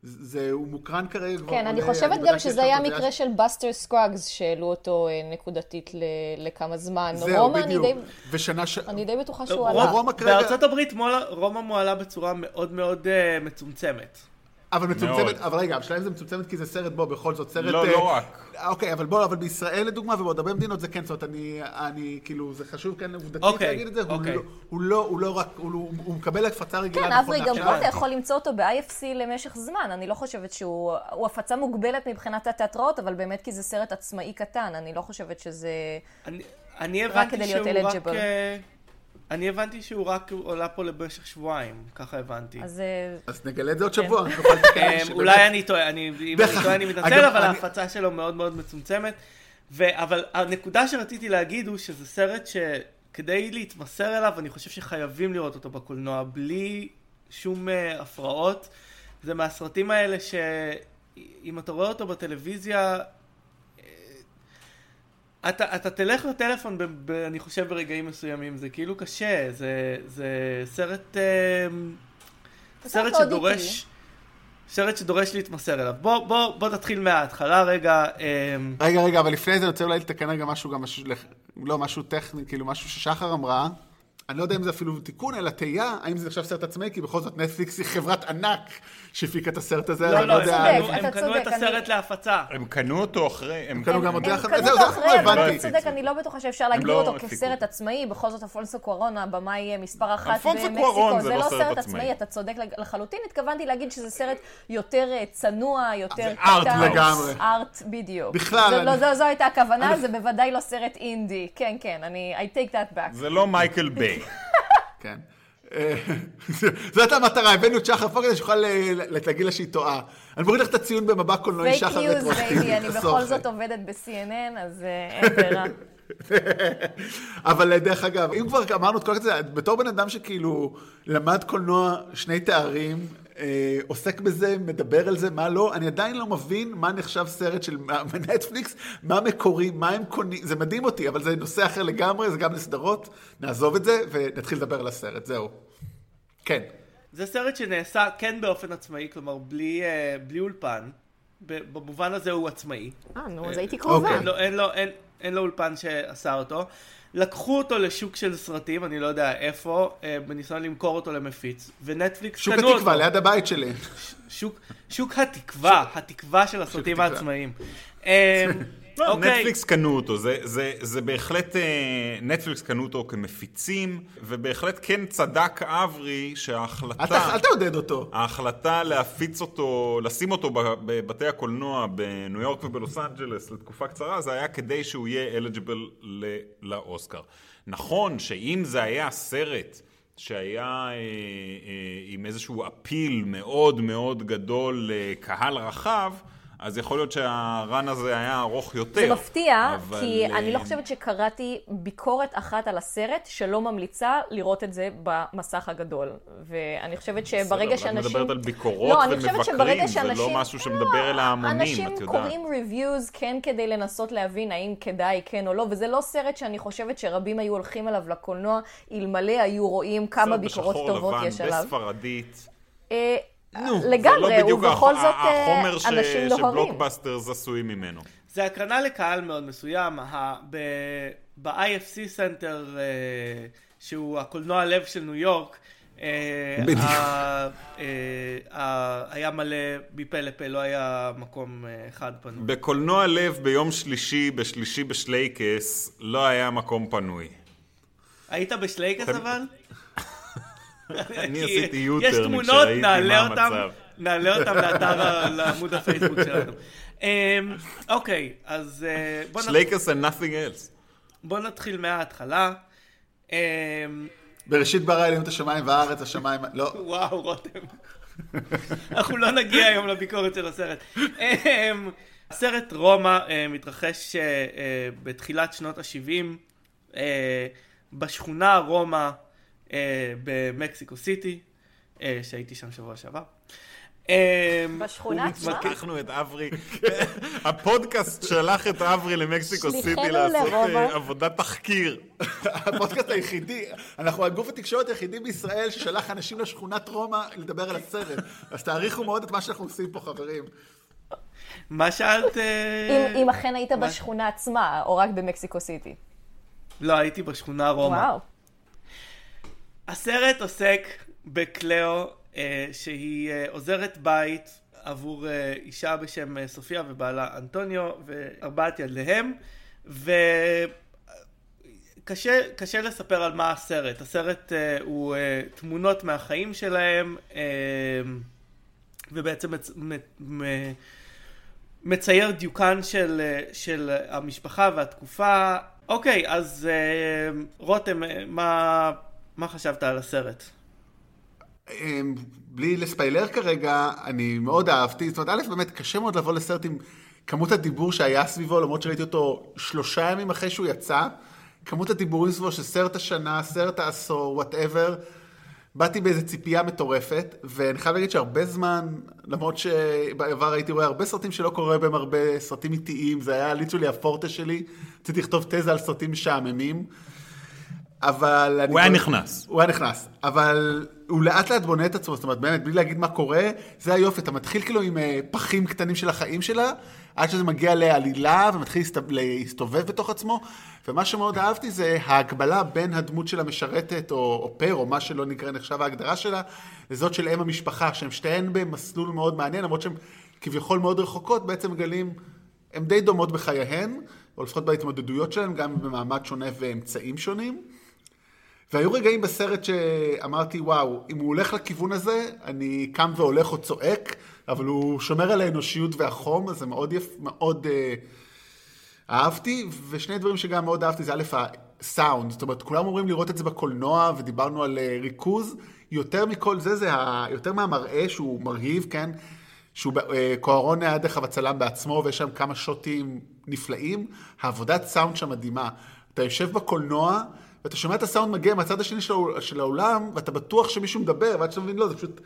זה, הוא מוקרן כרגע כבר. כן, אני חושבת גם שזה היה מקרה של באסטר סקראגס, שהעלו אותו אה, נקודתית ל- לכמה זמן. זהו, אני בדיוק. די- ושנה ש... אני די בטוחה שהוא עלה. בארצות הברית רומא מועלה בצורה מאוד מאוד אה, מצומצמת. אבל מצומצמת. אבל רגע, השאלה אם זה מצומצמת כי זה סרט בו, בכל זאת סרט... לא, אה, לא רק. אוקיי, אבל בוא, אבל בישראל לדוגמה, ובעוד הרבה מדינות זה כן, זאת אומרת, אני, אני, כאילו, זה חשוב כן עובדתית אוקיי, להגיד את זה, הוא אוקיי. לא- הוא לא, הוא לא רק, הוא לא- מקבל הפצה רגילה. כן, אברי, גם. פה אתה יכול למצוא אותו ב-IFC למשך זמן. אני לא חושבת שהוא... הוא הפצה מוגבלת מבחינת התיאטראות, אבל באמת כי זה סרט עצמאי קטן. אני לא חושבת שזה... אני, רק הבנתי כדי להיות שהוא רק... אני הבנתי שהוא רק עולה פה למשך שבועיים, ככה הבנתי. אז אה, אז נגלה את זה עוד שבוע, אני נוכל לתקן. אה, אולי אני טועה, אני, אם אני טועה אני מתנצל, אבל ההפצה שלו מאוד מאוד מצומצמת. אבל הנקודה שרציתי להגיד הוא שזה סרט שכדי להתמסר אליו, אני חושב שחייבים לראות אותו בקולנוע, בלי שום uh, הפרעות. זה מהסרטים האלה שאם אתה רואה אותו בטלוויזיה, אה, אתה, אתה תלך לטלפון, ב, ב, אני חושב, ברגעים מסוימים, זה כאילו קשה, זה, זה סרט, אה, סרט שדורש, סרט שדורש להתמסר אליו. בוא, בוא, בוא נתחיל מההתחלה רגע. אה, רגע, רגע, אבל לפני זה אני רוצה אולי לתקן רגע משהו, גם משהו, לא משהו טכני, כאילו משהו ששחר אמרה. אני לא יודע אם זה אפילו תיקון, אלא תהייה, האם זה נחשב סרט עצמאי, כי בכל זאת נטפליקס היא חברת ענק שהפיקה את הסרט הזה, לא, אני לא, לא הם קנו- הם אתה קנו את הסרט אני- להפצה. הם קנו אותו אחרי... הם קנו גם יחד, קנו זהו, אותו זה אחרי, לא אבל. אתה צודק, אני לא בטוחה שאפשר להגדיר לא אותו כסרט אותו. עצמאי, בכל זאת אלפונסו קוארון, הבמאי מספר אחת במקסיקו, קוארון זה לא לא סרט עצמאי. אתה צודק לחלוטין, התכוונתי להגיד שזה סרט יותר אה, צנוע, יותר זה ארט קטן. לגמרי. ארט, בדיוק. בכלל, לא, זו הייתה הכוונה, זה בוודאי לא סרט אינדי. כן, כן, אני, I take that back. זה לא מייקל ביי. כן. אה, זאת המטרה, הבאנו את שחר פה כדי שיוכל אה, להגיד לה שהיא טועה. אני מוריד לך את הציון במבט קולנועי פייק שחר news, רטרואקטיבי. baby, אני. בכל זאת עובדת ב-CNN, אז אה, אין ברירה. אבל אה, דרך אגב, אם כבר אמרנו את כל זה, בתור בן אדם שכאילו למד קולנוע שני תארים, אה, עוסק בזה, מדבר על זה, מה לא, אני עדיין לא מבין מה נחשב סרט של נטפליקס, מה מקורי, מה הם קונים, זה מדהים אותי, אבל זה נושא אחר לגמרי, זה גם לסדרות, נעזוב את זה ונתחיל לדבר על הסרט, זהו. כן. זה סרט שנעשה כן באופן עצמאי, כלומר בלי, אה, בלי אולפן. במובן הזה הוא עצמאי. אה, נו, אז הייתי קרובה. אוקיי. אין, אין לו אולפן שעשה אותו. לקחו אותו לשוק של סרטים, אני לא יודע איפה, אה, בניסיון למכור אותו למפיץ, ונטפליקס שוק קנו התקווה, אותו. ליד הבית שלי. שוק, שוק התקווה, התקווה של הסרטים התקווה. העצמאיים. לא, אוקיי. נטפליקס קנו אותו, זה, זה, זה בהחלט, אה, נטפליקס קנו אותו כמפיצים, ובהחלט כן צדק אברי שההחלטה, אל תעודד אותו. ההחלטה להפיץ אותו, לשים אותו בבתי הקולנוע בניו יורק ובלוס אנג'לס לתקופה קצרה, זה היה כדי שהוא יהיה אלג'יבל לאוסקר. נכון שאם זה היה סרט שהיה אה, אה, עם איזשהו אפיל מאוד מאוד גדול לקהל רחב, אז יכול להיות שהרן הזה היה ארוך יותר. זה מפתיע, אבל, כי אה, אני לא חושבת שקראתי ביקורת אחת על הסרט שלא ממליצה לראות את זה במסך הגדול. ואני חושבת שברגע בסדר, אבל את שאנשים... מדברת על ביקורות לא, ומבקרים, שברגע זה שאנשים... לא משהו שמדבר אל ההמונים, אנשים את יודעת. קוראים ריוויוז כן כדי לנסות להבין האם כדאי כן או לא, וזה לא סרט שאני חושבת שרבים היו הולכים אליו לקולנוע, אלמלא היו רואים כמה סרט ביקורות בשחור טובות לבן, יש עליו. בספרדית. נו, לגמרי, זה לא בדיוק ובכל הח- זאת אה, החומר ש- אנשים נוהרים. שבלוקבאסטר עשוי ממנו. זה הקרנה לקהל מאוד מסוים. ה- ב- ב-IFC Center, אה, שהוא הקולנוע לב של ניו יורק, אה, אה, היה מלא מפה לפה, לא היה מקום אה, אחד פנוי. בקולנוע לב ביום שלישי, בשלישי בשלייקס, לא היה מקום פנוי. היית בשלייקס אבל? אני עשיתי יש יוטרן תמונות, כשראיתי נעלה מה אותם, המצב. נעלה אותם לאתר, לעמוד הפייסבוק שלנו. אמ, אוקיי, אז אה, בוא נ- שלייקס and nothing else. בוא נתחיל מההתחלה. אמ, בראשית ברא אלוהים את השמיים והארץ, השמיים... לא, וואו, רותם. אנחנו לא נגיע היום לביקורת של הסרט. אמ, הסרט רומא אה, מתרחש אה, בתחילת שנות ה-70 בשכונה רומא במקסיקו סיטי, אה, שהייתי שם שבוע שעבר. אמ, בשכונה עצמה? שלחנו את אברי, הפודקאסט שלח את אברי למקסיקו סיטי לעשות. אה, עבודת תחקיר. הפודקאסט היחידי, אנחנו הגוף התקשורת היחידי בישראל ששלח אנשים לשכונת רומא לדבר על הסרט. אז תעריכו מאוד את מה שאנחנו עושים פה, חברים. מה שאלת? אה, אם, אכן היית בשכונה עצמה, או רק במקסיקו סיטי. לא, הייתי בשכונה רומא. וואו. הסרט עוסק בקליאו, אה, שהיא אה, עוזרת בית עבור אה, אישה בשם אה, סופיה ובעלה אנטוניו וארבעת ילדיהם, וקשה קשה לספר על מה הסרט. הסרט אה, הוא אה, תמונות מהחיים שלהם, אה, ובעצם מצ, מ, מ, מצייר דיוקן של, אה, של המשפחה והתקופה. אוקיי, אז אה, רותם, אה, מה, מה חשבת על הסרט? אמ, בלי לספיילר כרגע, אני מאוד אהבתי, זאת אומרת, א', באמת קשה מאוד לבוא לסרט עם כמות הדיבור שהיה סביבו, למרות שראיתי אותו שלושה ימים אחרי שהוא יצא, כמות הדיבורים סביבו של סרט השנה, סרט העשור, whatever, באתי באיזו ציפייה מטורפת, ואני חייב להגיד שהרבה זמן, למרות שבעבר הייתי רואה הרבה סרטים שלא קורה בהם הרבה סרטים איטיים, זה היה ליטרלי הפורטה שלי, רציתי לכתוב תזה על סרטים משעממים. אבל... הוא היה נכנס. הוא היה נכנס, אבל הוא לאט לאט בונה את עצמו, זאת אומרת, באמת, בלי להגיד מה קורה, זה היופי, אתה מתחיל כאילו עם אה, פחים קטנים של החיים שלה, עד שזה מגיע לעלילה ומתחיל להסת- להסתובב בתוך עצמו, ומה שמאוד אהבתי זה ההקבלה בין הדמות של המשרתת, או, או פר, או מה שלא נקרא נחשב ההגדרה שלה, לזאת של אם המשפחה, שהן שתיהן במסלול מאוד מעניין, למרות שהן כביכול מאוד רחוקות, בעצם מגלים, הן די דומות בחייהן, או לפחות בהתמודדויות שלהן, גם במעמד שונה ואמצעים שונים. והיו רגעים בסרט שאמרתי, וואו, אם הוא הולך לכיוון הזה, אני קם והולך או צועק, אבל הוא שומר על האנושיות והחום, אז זה מאוד יפ... מאוד אה, אהבתי, ושני דברים שגם מאוד אהבתי זה א', הסאונד, זאת אומרת, כולם אומרים לראות את זה בקולנוע, ודיברנו על אה, ריכוז, יותר מכל זה, זה ה... יותר מהמראה שהוא מרהיב, כן? שהוא אה, קוארון היה דרך אגב הצלם בעצמו, ויש שם כמה שוטים נפלאים, העבודת סאונד שם מדהימה. אתה יושב בקולנוע, ואתה שומע את הסאונד מגיע מהצד השני של, האול- של האולם, ואתה בטוח שמישהו מדבר, ועד שאתה מבין, לא, זה פשוט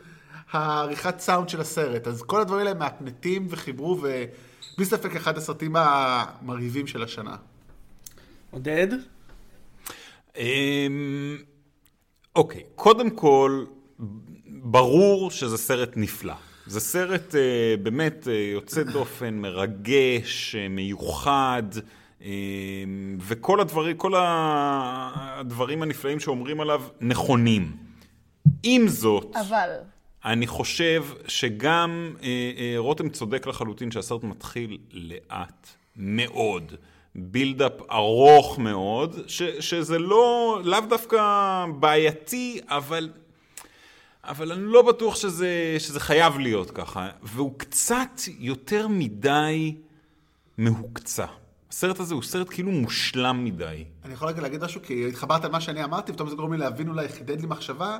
העריכת סאונד של הסרט. אז כל הדברים האלה מהפנטים וחיברו, ובלי ספק אחד הסרטים המרהיבים של השנה. עודד? אמ, אוקיי, קודם כל, ברור שזה סרט נפלא. זה סרט אה, באמת אה, יוצא דופן, מרגש, אה, מיוחד, וכל הדברים, כל הדברים הנפלאים שאומרים עליו נכונים. עם זאת, אבל, אני חושב שגם אה, אה, רותם צודק לחלוטין שהסרט מתחיל לאט מאוד. בילדאפ ארוך מאוד, ש, שזה לא, לאו דווקא בעייתי, אבל, אבל אני לא בטוח שזה, שזה חייב להיות ככה. והוא קצת יותר מדי מהוקצע. הסרט הזה הוא סרט כאילו מושלם מדי. אני יכול רגע להגיד משהו, כי התחברת על מה שאני אמרתי, ופתאום זה גורם לי להבין אולי, חידד לי מחשבה.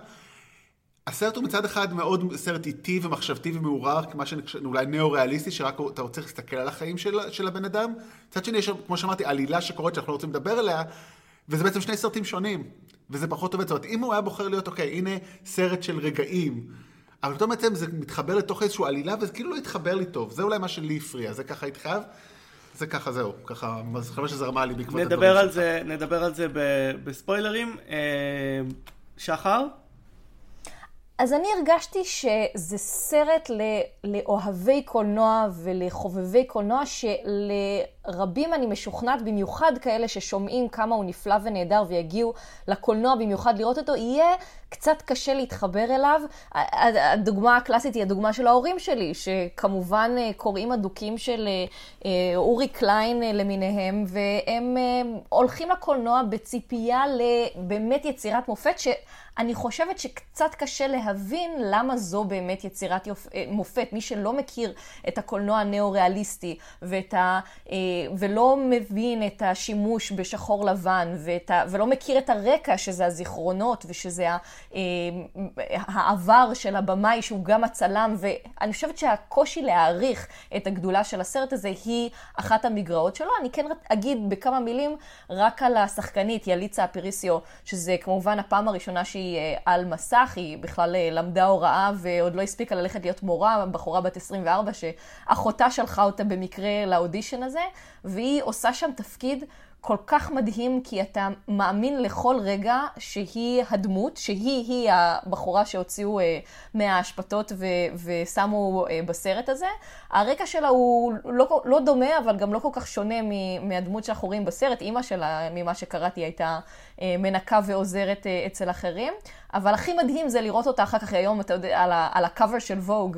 הסרט הוא מצד אחד מאוד סרט איטי ומחשבתי ומעורר, מה שאולי ניאו-ריאליסטי, שרק אתה רוצה להסתכל על החיים של, של הבן אדם. מצד שני, יש, כמו שאמרתי, עלילה שקורית שאנחנו לא רוצים לדבר עליה, וזה בעצם שני סרטים שונים, וזה פחות עובד. זאת אומרת, אם הוא היה בוחר להיות, אוקיי, הנה סרט של רגעים, אבל פתאום בעצם זה מתחבר לתוך איזושהי עלילה, וזה כאילו לא התחבר לי טוב. זה אולי מה שלי הפריע, זה ככה הייתי חייב. זה ככה, זהו, ככה, חבל שזה רמה לי בעקבות הדברים שלך. נדבר על זה בספוילרים. אה, שחר? אז אני הרגשתי שזה סרט לאוהבי קולנוע ולחובבי קולנוע, שלרבים אני משוכנעת, במיוחד כאלה ששומעים כמה הוא נפלא ונהדר ויגיעו לקולנוע במיוחד לראות אותו, יהיה קצת קשה להתחבר אליו. הדוגמה הקלאסית היא הדוגמה של ההורים שלי, שכמובן אה, קוראים אדוקים של אה, אה, אורי קליין למיניהם, והם הולכים לקולנוע בציפייה לבאמת יצירת מופת, ש... אני חושבת שקצת קשה להבין למה זו באמת יצירת יופ... מופת. מי שלא מכיר את הקולנוע הניאו-ריאליסטי ה... ולא מבין את השימוש בשחור לבן ה... ולא מכיר את הרקע, שזה הזיכרונות ושזה אה, העבר של הבמאי שהוא גם הצלם, ואני חושבת שהקושי להעריך את הגדולה של הסרט הזה היא אחת המגרעות שלו. אני כן אגיד בכמה מילים רק על השחקנית יליצה אפריסיו, שזה כמובן הפעם הראשונה שהיא אה, על מסך, היא בכלל אה, למדה הוראה ועוד לא הספיקה ללכת להיות מורה, בחורה בת 24 שאחותה שלחה אותה במקרה לאודישן הזה, והיא עושה שם תפקיד כל כך מדהים, כי אתה מאמין לכל רגע שהיא הדמות, שהיא-היא הבחורה שהוציאו אה, מהאשפתות ו- ושמו אה, בסרט הזה. הרקע שלה הוא לא, לא דומה, אבל גם לא כל כך שונה מהדמות שאנחנו רואים בסרט. אימא שלה, ממה שקראתי, הייתה אה, מנקה ועוזרת אה, אצל אחרים. אבל הכי מדהים זה לראות אותה אחר כך היום, אתה יודע, על, ה- על הקאבר של ווג.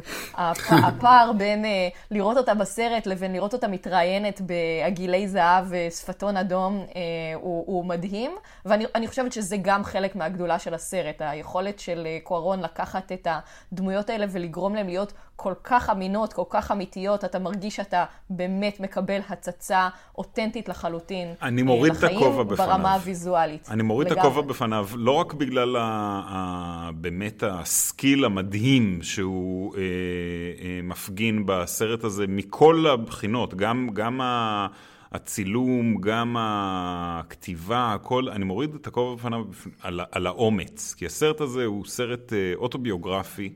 הפער בין אה, לראות אותה בסרט לבין לראות אותה מתראיינת בעגילי זהב ושפתון אדום הוא, הוא מדהים. ואני חושבת שזה גם חלק מהגדולה של הסרט, היכולת של קוארון לקחת את הדמויות האלה ולגרום להם להיות כל כך אמינות, כל כך אמיתיות, אתה מרגיש שאתה באמת מקבל הצצה אותנטית לחלוטין. אני מוריד את הכובע בפניו. ברמה הוויזואלית. אני מוריד לגמרי. את הכובע בפניו, לא רק בגלל ה, ה, באמת הסקיל המדהים שהוא אה, אה, מפגין בסרט הזה, מכל הבחינות, גם, גם ה... הצילום, גם הכתיבה, הכל, אני מוריד את הכובע בפניו על, על האומץ, כי הסרט הזה הוא סרט אה, אוטוביוגרפי,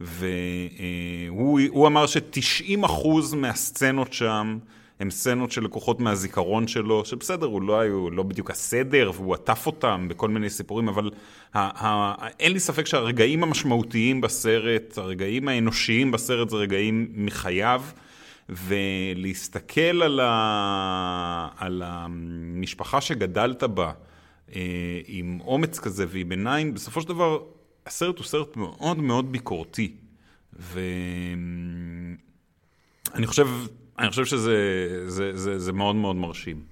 והוא אמר ש-90% מהסצנות שם הם סצנות שלקוחות מהזיכרון שלו, שבסדר, הוא לא היו, לא בדיוק הסדר, והוא עטף אותם בכל מיני סיפורים, אבל ה- ה- אין לי ספק שהרגעים המשמעותיים בסרט, הרגעים האנושיים בסרט זה רגעים מחייו. ולהסתכל על, ה... על המשפחה שגדלת בה אה, עם אומץ כזה ועם עיניים, בסופו של דבר הסרט הוא סרט מאוד מאוד ביקורתי. ואני חושב, אני חושב שזה זה, זה, זה מאוד מאוד מרשים.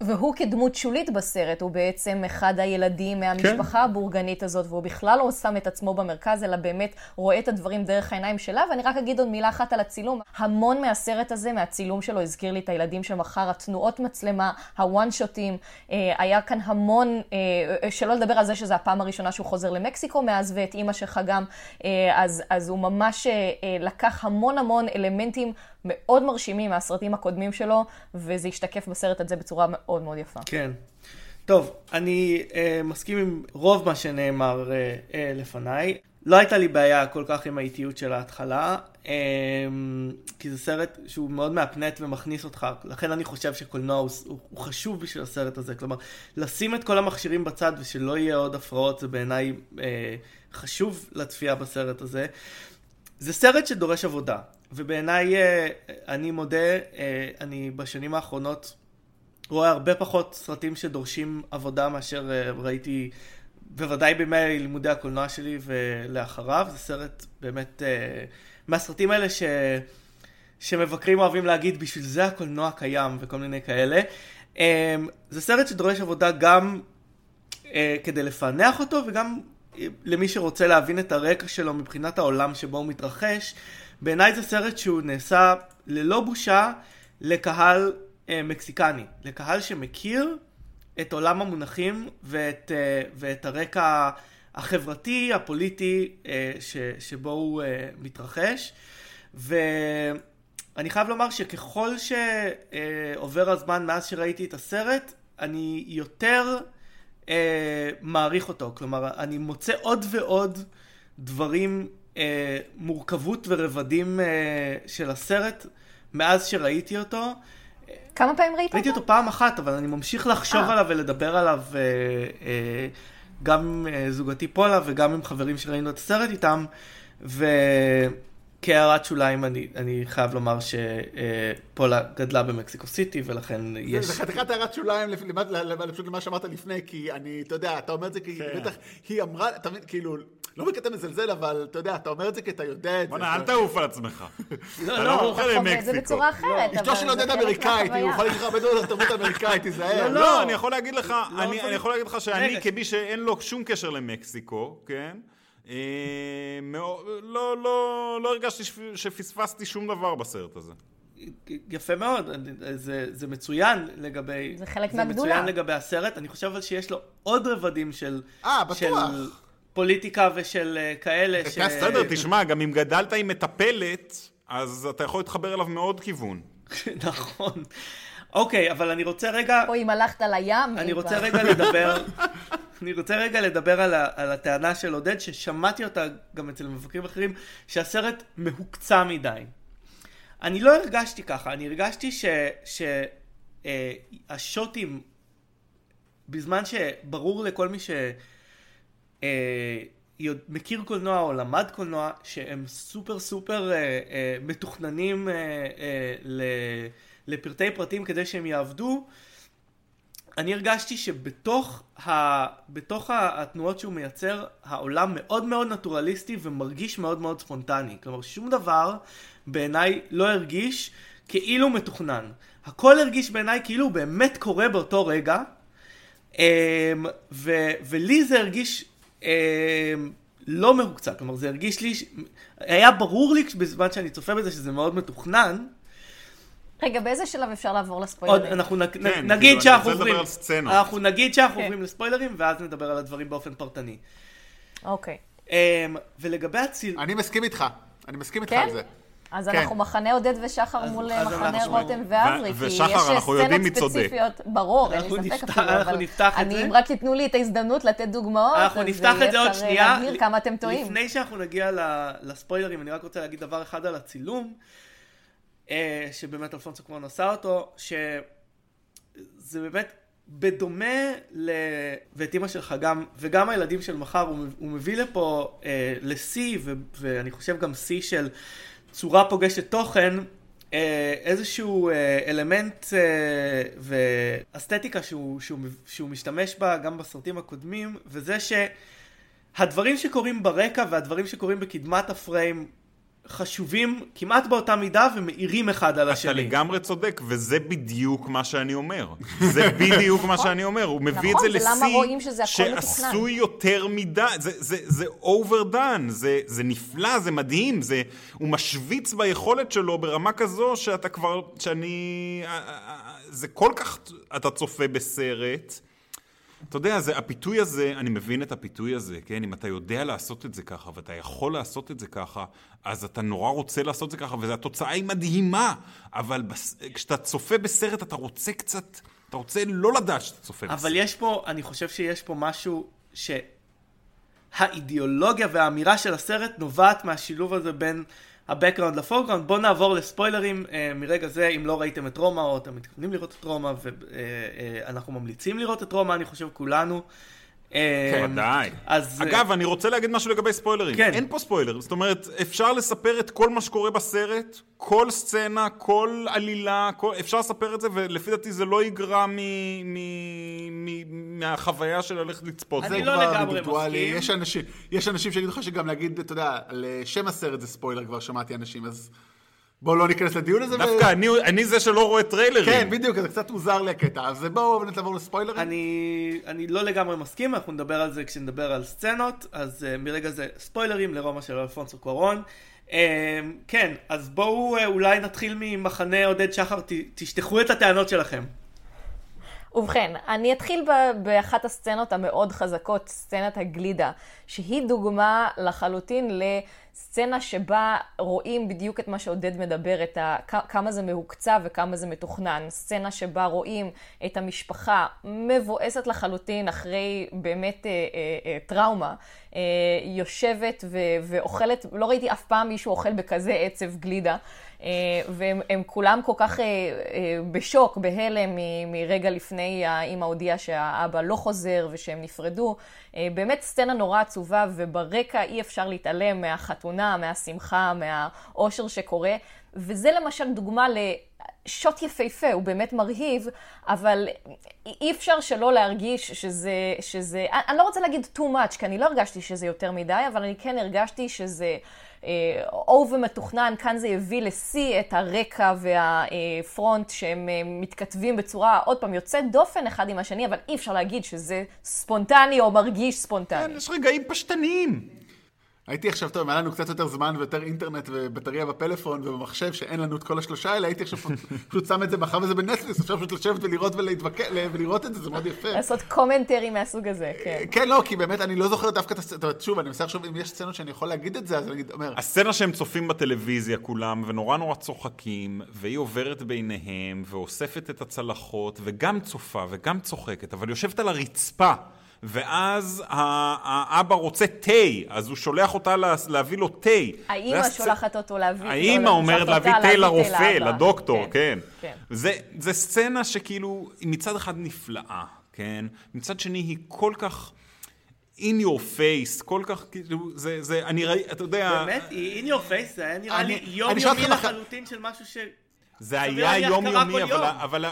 והוא כדמות שולית בסרט, הוא בעצם אחד הילדים מהמשפחה כן. הבורגנית הזאת, והוא בכלל לא שם את עצמו במרכז, אלא באמת רואה את הדברים דרך העיניים שלה. ואני רק אגיד עוד מילה אחת על הצילום. המון מהסרט הזה, מהצילום שלו, הזכיר לי את הילדים של מחר, התנועות מצלמה, הוואן שוטים. אה, היה כאן המון, אה, שלא לדבר על זה שזו הפעם הראשונה שהוא חוזר למקסיקו מאז, ואת אימא שלך גם. אה, אז, אז הוא ממש לקח המון המון אלמנטים מאוד מרשימים מהסרטים הקודמים שלו, וזה השתקף בסרט הזה בצורה מאוד מאוד יפה. כן. טוב, אני אה, מסכים עם רוב מה שנאמר אה, אה, לפניי. לא הייתה לי בעיה כל כך עם האיטיות של ההתחלה, אה, כי זה סרט שהוא מאוד מהפנט ומכניס אותך, לכן אני חושב שקולנוע הוא, הוא, הוא חשוב בשביל הסרט הזה. כלומר, לשים את כל המכשירים בצד ושלא יהיה עוד הפרעות, זה בעיניי אה, חשוב לצפייה בסרט הזה. זה סרט שדורש עבודה. ובעיניי, אה, אני מודה, אה, אני בשנים האחרונות רואה הרבה פחות סרטים שדורשים עבודה מאשר אה, ראיתי, בוודאי בימי לימודי הקולנוע שלי ולאחריו. זה סרט באמת מהסרטים האלה ש... שמבקרים אוהבים להגיד, בשביל זה הקולנוע קיים וכל מיני כאלה. זה סרט שדורש עבודה גם כדי לפענח אותו וגם למי שרוצה להבין את הרקע שלו מבחינת העולם שבו הוא מתרחש. בעיניי זה סרט שהוא נעשה ללא בושה לקהל אה, מקסיקני, לקהל שמכיר את עולם המונחים ואת, אה, ואת הרקע החברתי, הפוליטי אה, ש, שבו הוא אה, מתרחש. ואני חייב לומר שככל שעובר הזמן מאז שראיתי את הסרט, אני יותר אה, מעריך אותו. כלומר, אני מוצא עוד ועוד דברים, אה, מורכבות ורבדים אה, של הסרט מאז שראיתי אותו. כמה פעמים ראית ראיתי אותו? אותו פעם אחת, אבל אני ממשיך לחשוב אה. עליו ולדבר עליו אה, אה, גם עם אה, זוגתי פולה וגם עם חברים שראינו את הסרט איתם, וכהערת שוליים אני, אני חייב לומר שפולה גדלה במקסיקו סיטי, ולכן יש... זה חתיכת הערת שוליים למה- שאמרת לפני, כי אני, אתה יודע, אתה אומר את זה כי כן. בטח, היא אמרה, אתה מבין, כאילו, לא בקטע מזלזל, אבל אתה יודע, אתה אומר את זה כי אתה יודע את זה. בוא'נה, אל תעוף על עצמך. לא, אתה לא, לא מומחה אתה חווה את למקסיקו. זה בצורה אחרת, אשתו של זה עודד אמריקאית, היא. יכולה להגיד לך הרבה דברים על התרבות האמריקאית, תיזהר. לא, לא, אני יכול להגיד לך, לא אני יכול- אני יכול להגיד לך שאני. כמי שאין לו שום קשר למקסיקו, כן? אה, לא, לא, לא הרגשתי שפ- שפספסתי שום דבר בסרט הזה. יפה מאוד, זה, זה מצוין לגבי... זה חלק זה מהגדולה. מצוין לגבי הסרט, אני חושב אבל שיש לו עוד רבדים של... אה, בטוח. של פוליטיקה ושל אה, כאלה ש... בסדר, תשמע, גם אם גדלת עם מטפלת, אז אתה יכול להתחבר אליו מעוד כיוון. נכון. אוקיי, אבל אני רוצה רגע... או אם הלכת לים. אני רוצה. רגע לדבר, אני רוצה רגע לדבר על, ה, על הטענה של עודד, ששמעתי אותה גם אצל מבקרים אחרים, שהסרט מהוקצע מדי. אני לא הרגשתי ככה, אני הרגשתי שהשוטים, בזמן שברור לכל מי ש... אה, מכיר קולנוע או למד קולנוע, שהם סופר סופר אה, אה, מתוכננים אה, אה, ל, לפרטי פרטים כדי שהם יעבדו, אני הרגשתי שבתוך ה... בתוך התנועות שהוא מייצר, העולם מאוד מאוד נטורליסטי ומרגיש מאוד מאוד ספונטני. כלומר, שום דבר בעיניי לא הרגיש כאילו מתוכנן. הכל הרגיש בעיניי כאילו הוא באמת קורה באותו רגע, אמ, ו, ולי זה הרגיש אמ, לא מהוקצע. כלומר, זה הרגיש לי... ש- היה ברור לי בזמן שאני צופה בזה שזה מאוד מתוכנן. רגע, באיזה שלב אפשר לעבור עוד, לספוילרים? אנחנו נ, כן, כאילו, נגיד אני שאנחנו עוברים. אנחנו נגיד שאנחנו כן. עוברים לספוילרים, ואז נדבר על הדברים באופן פרטני. אוקיי. Um, ולגבי הציל... אני מסכים איתך, אני מסכים איתך כן? על זה. אז כן. אנחנו מחנה עודד ושחר אז- מול אז מחנה אנחנו- רותם ואברי, ו- כי יש אנחנו יודעים מי סצנות צודק. ספציפיות, ברור, אין לי ספק אפילו, אנחנו אבל נפתח את אני, זה. אם רק ייתנו לי את ההזדמנות לתת דוגמאות, אנחנו אז נפתח את זה עוד אפשר שנייה. להבהיר כמה אתם טועים. לפני שאנחנו נגיע ל- לספוילרים, אני רק רוצה להגיד דבר אחד על הצילום, אה, שבאמת אלפונסו כבר נשא אותו, שזה באמת בדומה ל... ואת אימא שלך גם, וגם הילדים של מחר, הוא, הוא מביא לפה אה, לשיא, ו... ואני חושב גם שיא של צורה פוגשת תוכן, אה, איזשהו אה, אלמנט אה, ואסתטיקה שהוא, שהוא, שהוא משתמש בה גם בסרטים הקודמים, וזה שהדברים שקורים ברקע והדברים שקורים בקדמת הפריים חשובים כמעט באותה מידה ומאירים אחד על אתה השני. לגמרי צודק, וזה בדיוק מה שאני אומר. זה בדיוק מה שאני אומר. הוא מביא את נכון, זה לשיא. שעשוי יותר מדי. זה, זה, זה overdone, זה, זה נפלא, זה מדהים. זה, הוא משוויץ ביכולת שלו ברמה כזו שאתה כבר, שאני... זה כל כך... אתה צופה בסרט. אתה יודע, זה, הפיתוי הזה, אני מבין את הפיתוי הזה, כן? אם אתה יודע לעשות את זה ככה, ואתה יכול לעשות את זה ככה, אז אתה נורא רוצה לעשות את זה ככה, והתוצאה היא מדהימה. אבל בס... כשאתה צופה בסרט, אתה רוצה קצת... אתה רוצה לא לדעת שאתה צופה בסרט. אבל יש פה, אני חושב שיש פה משהו שהאידיאולוגיה והאמירה של הסרט נובעת מהשילוב הזה בין ה-Background ל-Foreground. בואו נעבור לספוילרים אה, מרגע זה, אם לא ראיתם את רומא או אתם מתכוונים לראות את רומא, ואנחנו ממליצים לראות את רומא, אני חושב כולנו. כן, ודאי. אז... אה, אגב, אני רוצה להגיד משהו לגבי ספוילרים. כן. אין פה ספוילר. זאת אומרת, אפשר לספר את כל מה שקורה בסרט, כל סצנה, כל עלילה, כל... אפשר לספר את זה, ולפי דעתי זה לא יגרע מ... מ... מ... מהחוויה של ללכת לצפות. אני לא לגמרי. מסכים. יש אנשים, יש אנשים שיגידו לך שגם להגיד, אתה יודע, על שם הסרט זה ספוילר, כבר שמעתי אנשים, אז בואו לא ניכנס לדיון הזה. דווקא ו... אני, אני זה שלא רואה טריילרים. כן, בדיוק, זה קצת מוזר לי הקטע. אז בואו נעבור לספוילרים. אני, אני לא לגמרי מסכים, אנחנו נדבר על זה כשנדבר על סצנות, אז uh, מרגע זה ספוילרים לרומא של אלפונסו קורון. Uh, כן, אז בואו uh, אולי נתחיל ממחנה עודד שחר, ת, תשטחו את הטענות שלכם. ובכן, אני אתחיל באחת הסצנות המאוד חזקות, סצנת הגלידה, שהיא דוגמה לחלוטין לסצנה שבה רואים בדיוק את מה שעודד מדבר, את ה, כמה זה מהוקצב וכמה זה מתוכנן. סצנה שבה רואים את המשפחה מבואסת לחלוטין אחרי באמת אה, אה, אה, טראומה, אה, יושבת ו- ואוכלת, לא ראיתי אף פעם מישהו אוכל בכזה עצב גלידה. אה, והם כולם כל כך אה, אה, בשוק, בהלם, מרגע לפני האמא הודיעה שהאבא לא חוזר ושהם נפרדו. באמת סצנה נורא עצובה, וברקע אי אפשר להתעלם מהחתונה, מהשמחה, מהאושר שקורה. וזה למשל דוגמה לשוט יפהפה, הוא באמת מרהיב, אבל אי אפשר שלא להרגיש שזה, שזה, אני לא רוצה להגיד too much, כי אני לא הרגשתי שזה יותר מדי, אבל אני כן הרגשתי שזה... או אה, ומתוכנן, כאן זה יביא לשיא את הרקע וה front שהם אה, מתכתבים בצורה, עוד פעם, יוצאת דופן אחד עם השני, אבל אי אפשר להגיד שזה ספונטני או מרגיש ספונטני. כן, יש רגעים פשטניים. הייתי עכשיו, טוב, היה לנו קצת יותר זמן ויותר אינטרנט ובטריה בפלאפון ובמחשב, שאין לנו את כל השלושה האלה, הייתי עכשיו פשוט שם את זה, מאחר וזה בנטפליקס, אפשר פשוט לשבת ולראות ולראות את זה, זה מאוד יפה. לעשות commentary מהסוג הזה, כן. כן, לא, כי באמת, אני לא זוכר דווקא את הסצנות, שוב, אני מנסה לחשוב אם יש סצנות שאני יכול להגיד את זה, אז אני אומר... הסצנה שהם צופים בטלוויזיה כולם, ונורא נורא צוחקים, והיא עוברת ביניהם, ואוספת את הצלחות, וגם צופה, וגם צוחקת, אבל יושבת על הרצפה. ואז האבא רוצה תה, אז הוא שולח אותה להביא לו תה. האימא שולחת אותו להביא... האימא אומרת להביא תה לרופא, לדוקטור, כן. כן. כן. זה סצנה שכאילו, מצד אחד נפלאה, כן? מצד שני היא כל כך... in your face, כל כך, כאילו, זה, זה, אני ראי, אתה יודע... באמת? היא in your face? זה היה נראה לי יומיומי לחלוטין של משהו ש... זה היה יומיומי, אבל, אבל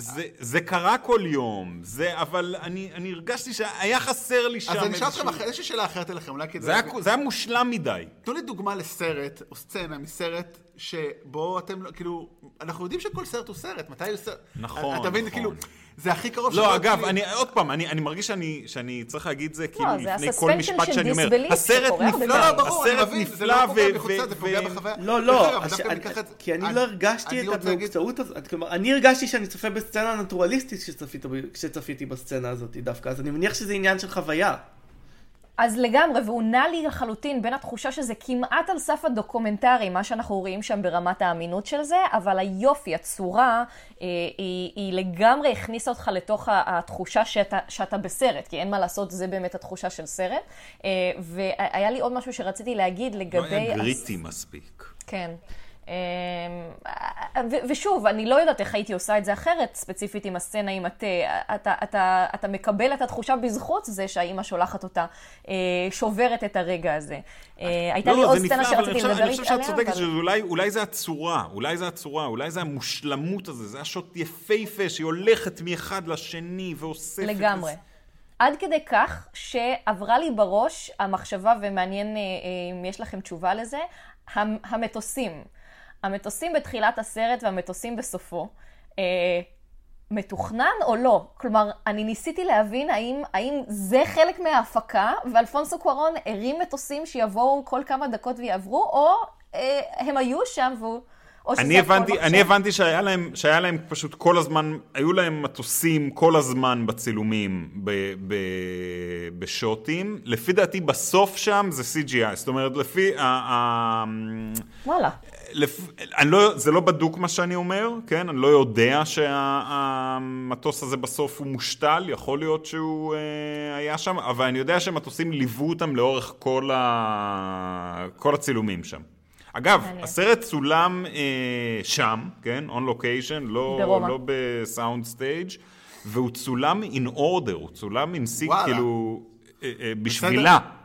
זה, זה קרה כל יום, זה, אבל אני, אני הרגשתי שהיה חסר לי שם. אז אני אשאל אתכם, יש לי שאלה אחרת אליכם, אולי כדאי... זה היה מושלם מדי. תנו לי דוגמה לסרט, או סצנה מסרט, שבו אתם, כאילו, אנחנו יודעים שכל סרט הוא סרט, מתי הוא סרט... נכון, אתה מבין, נכון. כאילו, זה הכי קרוב לא, אגב, אני, עוד פעם, אני, אני מרגיש שאני, שאני צריך להגיד זה, כאילו, לפני כל משפט שאני אומר, הסרט נפלא, לא, לא, ברור, הסרט נפלא, ו... זה פוגע בחוויה. לא, לא, כי אני לא הרגשתי את המקצועות הזאת, כלומר, אני הרגשתי שאני צופה בסצנה נטורליסטית כשצפיתי בסצנה הזאת דווקא, אז אני מניח שזה עניין של חוויה. אז לגמרי, והוא נע לי לחלוטין בין התחושה שזה כמעט על סף הדוקומנטרי, מה שאנחנו רואים שם ברמת האמינות של זה, אבל היופי, הצורה, אה, היא, היא לגמרי הכניסה אותך לתוך התחושה שאתה, שאתה בסרט, כי אין מה לעשות, זה באמת התחושה של סרט. אה, והיה לי עוד משהו שרציתי להגיד לגבי... לא היה גריטי הס... מספיק. כן. אמ, ושוב, אני לא יודעת איך הייתי עושה את זה אחרת, ספציפית עם הסצנה עם התה. אתה, אתה, אתה מקבל את התחושה בזכות זה שהאימא שולחת אותה, אה, שוברת את הרגע הזה. אה, הייתה לא, לי לא, עוד סצנה שרציתי לדבר עליה. אני חושב שאת צודקת, שאולי זה הצורה, אולי זה הצורה, אולי זה המושלמות הזה, זה השוט יפהפה שהיא הולכת מאחד לשני ואוספת. לגמרי. עד כדי כך שעברה לי בראש המחשבה, ומעניין אה, אם יש לכם תשובה לזה, המטוסים. המטוסים בתחילת הסרט והמטוסים בסופו, אה, מתוכנן או לא? כלומר, אני ניסיתי להבין האם, האם זה חלק מההפקה, ואלפונסו קוארון הרים מטוסים שיבואו כל כמה דקות ויעברו, או אה, הם היו שם והוא... אני הבנתי, אני הבנתי שהיה להם, שהיה להם פשוט כל הזמן, היו להם מטוסים כל הזמן בצילומים, ב, ב, בשוטים. לפי דעתי בסוף שם זה CGI, זאת אומרת לפי... וואלה. לפ... אני לא, זה לא בדוק מה שאני אומר, כן? אני לא יודע שהמטוס הזה בסוף הוא מושתל, יכול להיות שהוא אה, היה שם, אבל אני יודע שמטוסים ליוו אותם לאורך כל, ה... כל הצילומים שם. אגב, הסרט צולם אה, שם, כן? on location, לא, לא ב sound stage, והוא צולם in order, הוא צולם in seq, כאילו, אה, אה, בשבילה. Mm.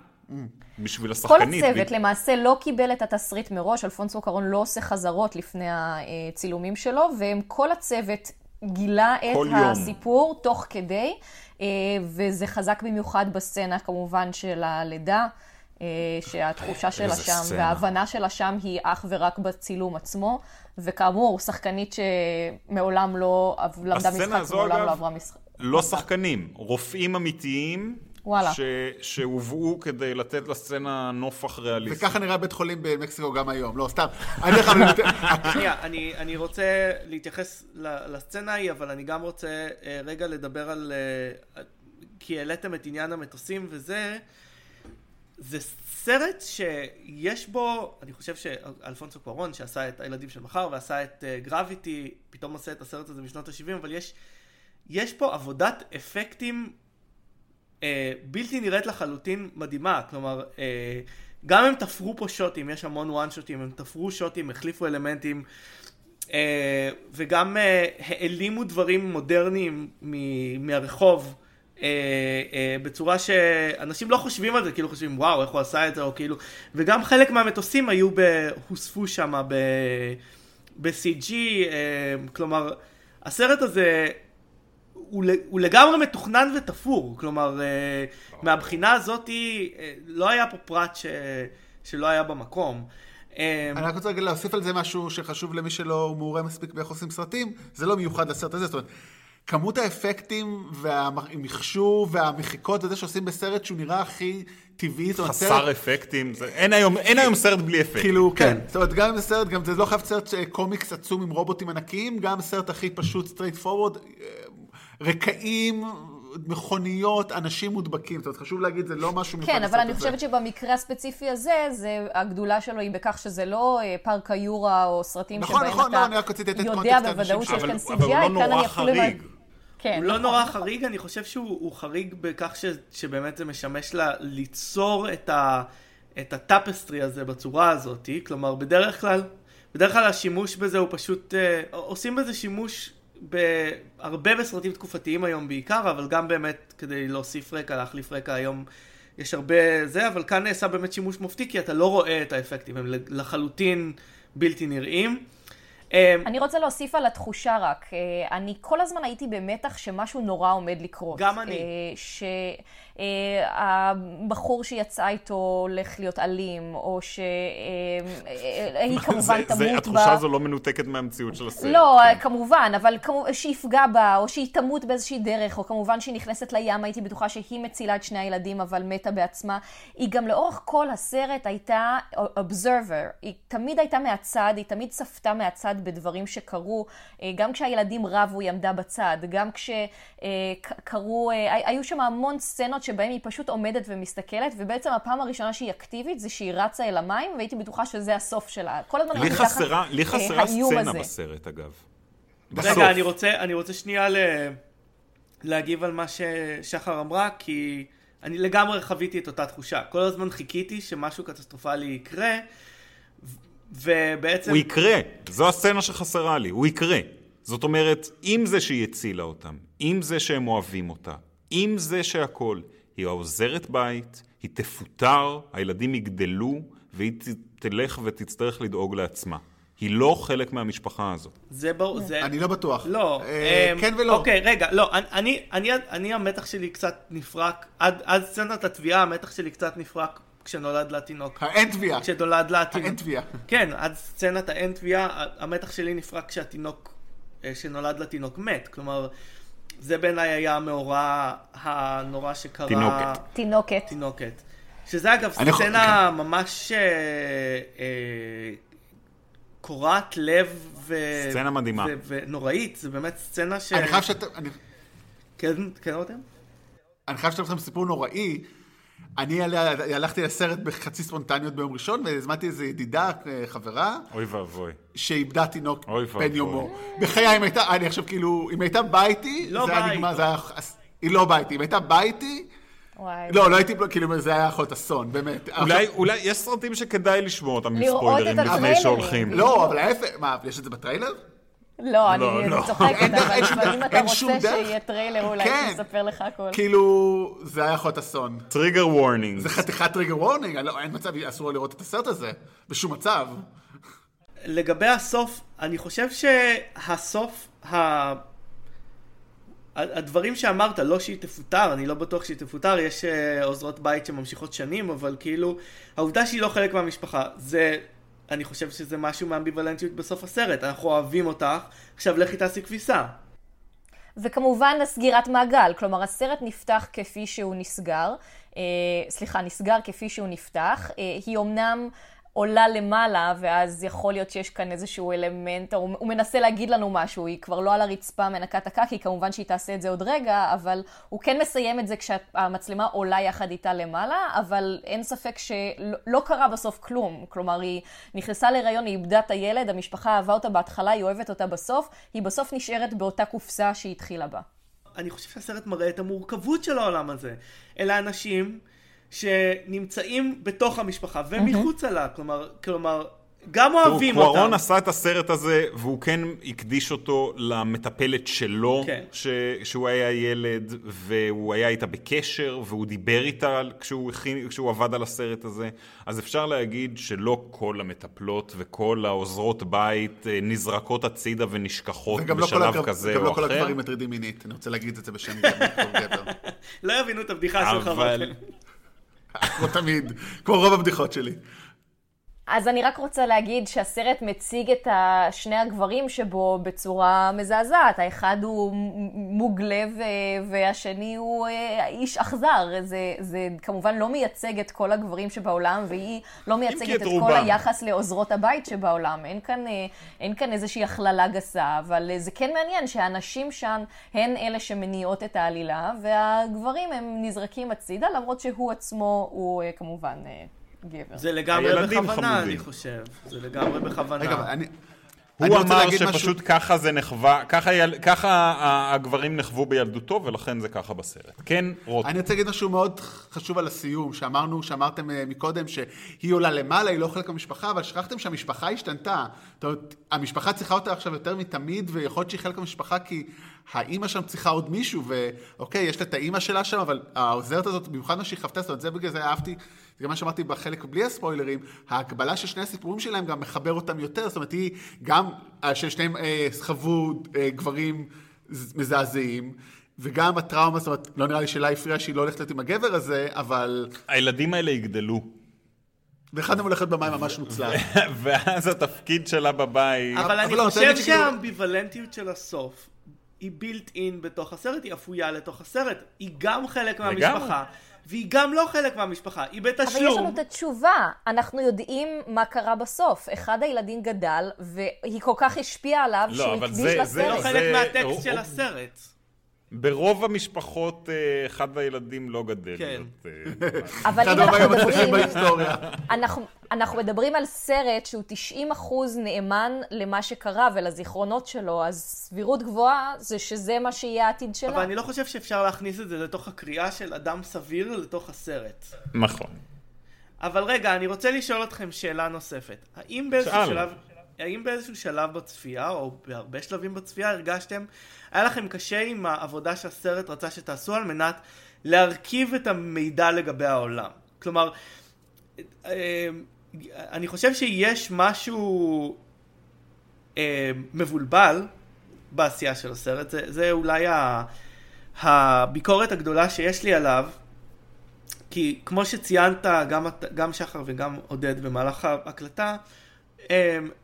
בשביל השחקנית. כל הצוות ב... למעשה לא קיבל את התסריט מראש, אלפונסו קוארון לא עושה חזרות לפני הצילומים שלו, והם כל הצוות גילה את הסיפור יום. תוך כדי, אה, וזה חזק במיוחד בסצנה כמובן של הלידה. אה, שהתחושה שלה שם סצנה. וההבנה שלה שם היא אך ורק בצילום עצמו, וכאמור, שחקנית שמעולם לא למדה משחק אגב, לא עברה משחק. לא שחקנים, רופאים אמיתיים. וואלה. ש... שהובאו כדי לתת לסצנה נופח ריאליסטי. וככה נראה בית חולים במקסיקו גם היום. לא, סתם. אני חייב... אני- שנייה, אני, אני רוצה להתייחס ל- לסצנה ההיא, אבל אני גם רוצה אה, רגע לדבר על... אה, כי העליתם את עניין המטוסים וזה, זה סרט שיש בו, אני חושב שאלפונסו קוארון, שעשה את הילדים של מחר ועשה את אה, גרביטי, פתאום עושה את הסרט הזה משנות ה-70, אבל יש, יש פה עבודת אפקטים אה, בלתי נראית לחלוטין מדהימה, כלומר, אה, גם הם תפרו פה שוטים, יש המון וואן שוטים, הם תפרו שוטים, החליפו אלמנטים, אה, וגם אה, העלימו דברים מודרניים מ- מהרחוב. אה, אה, בצורה שאנשים לא חושבים על זה, כאילו חושבים וואו איך הוא עשה את זה, או כאילו, וגם חלק מהמטוסים היו, ב, הוספו שם ב, ב-CG, אה, כלומר, הסרט הזה הוא, הוא לגמרי מתוכנן ותפור, כלומר, אה, מהבחינה הזאת אה, לא היה פה פרט ש, שלא היה במקום. אה, אני רק רוצה רגע להוסיף על זה משהו שחשוב למי שלא מעורה מספיק באיך עושים סרטים, זה לא מיוחד לסרט הזה, זאת אומרת, כמות האפקטים והמכשור והמחיקות וזה שעושים בסרט שהוא נראה הכי טבעי, זאת אומרת, חסר סרט, אפקטים, זה... אין, היום, אין היום סרט בלי אפקטים. כאילו, כן, זאת אומרת, גם אם זה סרט, גם זה לא חייב סרט קומיקס עצום עם רובוטים ענקיים, גם סרט הכי פשוט, straightforward, רקעים, מכוניות, אנשים מודבקים, זאת אומרת, חשוב להגיד, זה לא משהו מיוחד כן, אבל אני. חושבת שבמקרה הספציפי הזה, זה, הגדולה שלו היא בכך שזה לא אה, פארק היורה או סרטים נכון, שבהם נכון, אתה לא, יודע בוודאות שיש כאן אבל הוא CGI, לא כאן נורא אני אפילו... חריג. כן, הוא לא נכון, נורא. חריג, אני חושב שהוא הוא חריג בכך ש, שבאמת זה משמש לה, ליצור את, ה, את הטפסטרי הזה בצורה הזאת, כלומר בדרך כלל, בדרך כלל השימוש בזה הוא פשוט, אה, עושים בזה שימוש בהרבה בסרטים תקופתיים היום בעיקר, אבל גם באמת כדי להוסיף רקע, להחליף רקע היום. יש הרבה זה, אבל כאן נעשה באמת שימוש מופתי, כי אתה לא רואה את האפקטים, הם לחלוטין בלתי נראים. אה, אני רוצה להוסיף על התחושה רק. אה, אני כל הזמן הייתי במתח שמשהו נורא עומד לקרות. גם אני. שהבחור שיצא איתו הולך להיות אלים, או שהיא כמובן זה, תמות זה, בה. התחושה הזו לא מנותקת מהמציאות של הסרט. לא, כן. כמובן, אבל שיפגע בה, או שהיא תמות באיזושהי דרך, או כמובן שהיא נכנסת לים, הייתי בטוחה שהיא מצילה את שני הילדים, אבל מתה בעצמה. היא גם לאורך כל הסרט הייתה observer. היא תמיד הייתה מהצד, היא תמיד צפתה מהצד בדברים שקרו. אה, גם כשהילדים רבו, היא עמדה בצד. גם כשקרו, היו שם המון סצנות שבהן היא פשוט עומדת ומסתכלת, ובעצם הפעם הראשונה שהיא אקטיבית זה שהיא רצה אל המים, והייתי בטוחה שזה הסוף שלה. כל הזמן לי חסרה, לי אה, חסרה סצנה. בסרט, אגב. בסוף. רגע, אני רוצה, אני רוצה שנייה ל... להגיב על מה ששחר אמרה, כי אני לגמרי חוויתי את אותה תחושה. כל הזמן חיכיתי שמשהו קטסטרופלי יקרה, ו- ובעצם... הוא יקרה, זו הסצנה שחסרה לי, הוא יקרה. זאת אומרת, עם זה שהיא הצילה אותם, עם זה שהם אוהבים אותה, עם זה שהכל, היא העוזרת בית, היא תפוטר, הילדים יגדלו, והיא תלך ותצטרך לדאוג לעצמה. היא לא חלק מהמשפחה הזאת. זה ברור, זה... אני לא בטוח. לא. אה, אמ, כן ולא. אוקיי, רגע, לא, אני, אני, אני, אני המתח שלי קצת נפרק, עד, סצנת התביעה המתח שלי קצת נפרק כשנולד לה תינוק. האין תביעה. כשנולד לה תינוק. האין תביעה. כן, עד סצנת האין תביעה, המתח שלי נפרק כשהתינוק, אה, שנולד לתינוק מת. כלומר, זה בעיניי היה המאורע הנורא שקרה. תינוקת. תינוקת. תינוקת. שזה אגב סצנה ממש אה, אה, קורעת לב ו... סצנה מדהימה. ו- ונוראית, זה באמת סצנה ש... אני חייב שאת... אני- כן, כן רותם? אני חייב לשתף לכם סיפור נוראי. אני הלכתי לסרט בחצי ספונטניות ביום ראשון, והזמנתי איזו ידידה, אה, חברה, אוי ואבוי. שאיבדה תינוק. בן יומו. בחיי, אם הייתה, אני עכשיו כאילו, אם הייתה באה איתי, לא זה היה נגמר. זה היה... היא לא באה איתי. אם הייתה באה איתי, וואי. לא, לא הייתי, כאילו, זה היה יכול להיות אסון, באמת. אולי, אולי, יש סרטים שכדאי לשמוע אותם עם ספוילרים לפני. שהולכים. לא, אבל ההפך, מה, יש את זה בטריילר? לא, אני לא, אני לא. צוחקת, אבל דרך, אתה רוצה. שיהיה טריילר, אולי כן. שיספר לך הכל. כאילו, זה היה יכול להיות אסון. טריגר וורנינג. זה חתיכת טריגר וורנינג, לא, אין מצב, אסור לראות את הסרט הזה. בשום מצב. לגבי הסוף, אני חושב שהסוף, ה... הדברים שאמרת, לא שהיא תפוטר, אני לא בטוח שהיא תפוטר, יש אה, עוזרות בית שממשיכות שנים, אבל כאילו, העובדה שהיא לא חלק מהמשפחה, זה, אני חושב שזה משהו מאמביוולנטיות בסוף הסרט, אנחנו אוהבים אותך, עכשיו לכי תעשי כביסה. וכמובן סגירת מעגל, כלומר הסרט נפתח כפי שהוא נסגר, אה, סליחה, נסגר כפי שהוא נפתח, אה, היא אמנם עולה למעלה, ואז יכול להיות שיש כאן איזשהו אלמנט, הוא, הוא מנסה להגיד לנו משהו, היא כבר לא על הרצפה מנקה את הקקי, כמובן שהיא תעשה את זה עוד רגע, אבל הוא כן מסיים את זה כשהמצלמה עולה יחד איתה למעלה, אבל אין ספק שלא לא קרה בסוף כלום. כלומר, היא נכנסה להיריון, היא איבדה את הילד, המשפחה אהבה אותה בהתחלה, היא אוהבת אותה בסוף, היא בסוף נשארת באותה קופסה שהיא התחילה בה. אני חושב שהסרט מראה את המורכבות של העולם הזה. אלה אנשים... שנמצאים בתוך המשפחה ומחוצה לה, כלומר, כלומר, גם אוהבים אותם. קוארון עשה את הסרט הזה, והוא כן הקדיש אותו למטפלת שלו, כן. ש... שהוא היה ילד, והוא היה איתה בקשר, והוא דיבר איתה כשהוא, הכין... כשהוא עבד על הסרט הזה. אז אפשר להגיד שלא כל המטפלות וכל העוזרות בית אה, נזרקות הצידה ונשכחות לא בשלב לא כזה או אחר. וגם לא כל הגברים מטרידים מינית, אני רוצה להגיד את זה בשם גבר. לא יבינו את הבדיחה שלך. אבל... כמו תמיד, כמו רוב הבדיחות שלי. אז אני רק רוצה להגיד שהסרט מציג את שני הגברים שבו בצורה מזעזעת. האחד הוא מוגלה והשני הוא אה, איש אכזר. זה, זה כמובן לא מייצג את כל הגברים שבעולם, והיא לא מייצגת את, את כל היחס לעוזרות הבית שבעולם. אין כאן, אה, אין כאן איזושהי הכללה גסה, אבל זה כן מעניין שהנשים שם הן אלה שמניעות את העלילה, והגברים הם נזרקים הצידה, למרות שהוא עצמו הוא אה, כמובן... גבר. זה לגמרי בכוונה, אני חושב. זה לגמרי בכוונה. רגע, אני... הוא אמר שפשוט משהו... ככה זה נחווה, ככה, יל... ככה הגברים נחוו בילדותו, ולכן זה ככה בסרט. כן, רותם. אני רוצה להגיד משהו מאוד חשוב על הסיום, שאמרנו, שאמרתם אה, מקודם, שהיא עולה למעלה, היא לא חלק מהמשפחה, אבל שכחתם שהמשפחה השתנתה. זאת אומרת, המשפחה צריכה אותה עכשיו יותר מתמיד, ויכול להיות שהיא חלק מהמשפחה כי האימא שם צריכה עוד מישהו, ואוקיי, יש לה את האימא שלה שם, אבל העוזרת הזאת, במיוחד מה שהיא חוותה, זאת אומרת, זה בגלל זה אהבתי, זה גם מה שאמרתי בחלק בלי הספוילרים, ההקבלה של שני הסיפורים שלהם גם מחבר אותם יותר, זאת אומרת, היא גם, אה, ששניהם אה, חוו אה, גברים מזעזעים, וגם הטראומה, זאת אומרת, לא נראה לי שלה הפריעה שהיא לא הולכת להיות עם הגבר הזה, אבל... הילדים האלה יגדלו. ואחד מהם הולכת במים ממש מוצלח. ואז התפקיד שלה בבית... אבל אני לא, חושב שהאמביוולנטיות של הסוף היא בילט אין בתוך הסרט, היא אפויה לתוך הסרט, היא גם חלק מהמשפחה. והיא גם לא חלק מהמשפחה, היא בתשלום. אבל יש לנו את התשובה, אנחנו יודעים מה קרה בסוף. אחד הילדים גדל, והיא כל כך השפיעה עליו, לא, שהוא הקדיש לסרט. זה לא חלק מהטקסט של הסרט. ברוב המשפחות אה, אחד הילדים לא גדל. כן. אה, אבל אם אנחנו מדברים... אנחנו, אנחנו מדברים על סרט שהוא 90 אחוז נאמן למה שקרה ולזיכרונות שלו, אז סבירות גבוהה זה שזה מה שיהיה העתיד שלה. אבל אני לא חושב שאפשר להכניס את זה לתוך הקריאה של אדם סביר לתוך הסרט. נכון. אבל רגע, אני רוצה לשאול אתכם שאלה נוספת. האם באיזשהו שלב... האם באיזשהו שלב בצפייה, או בהרבה שלבים בצפייה, הרגשתם, היה לכם קשה עם העבודה שהסרט רצה שתעשו על מנת להרכיב את המידע לגבי העולם? כלומר, אה, אני חושב שיש משהו אה, מבולבל בעשייה של הסרט, זה, זה אולי הביקורת הגדולה שיש לי עליו, כי כמו שציינת, גם, גם שחר וגם עודד במהלך ההקלטה,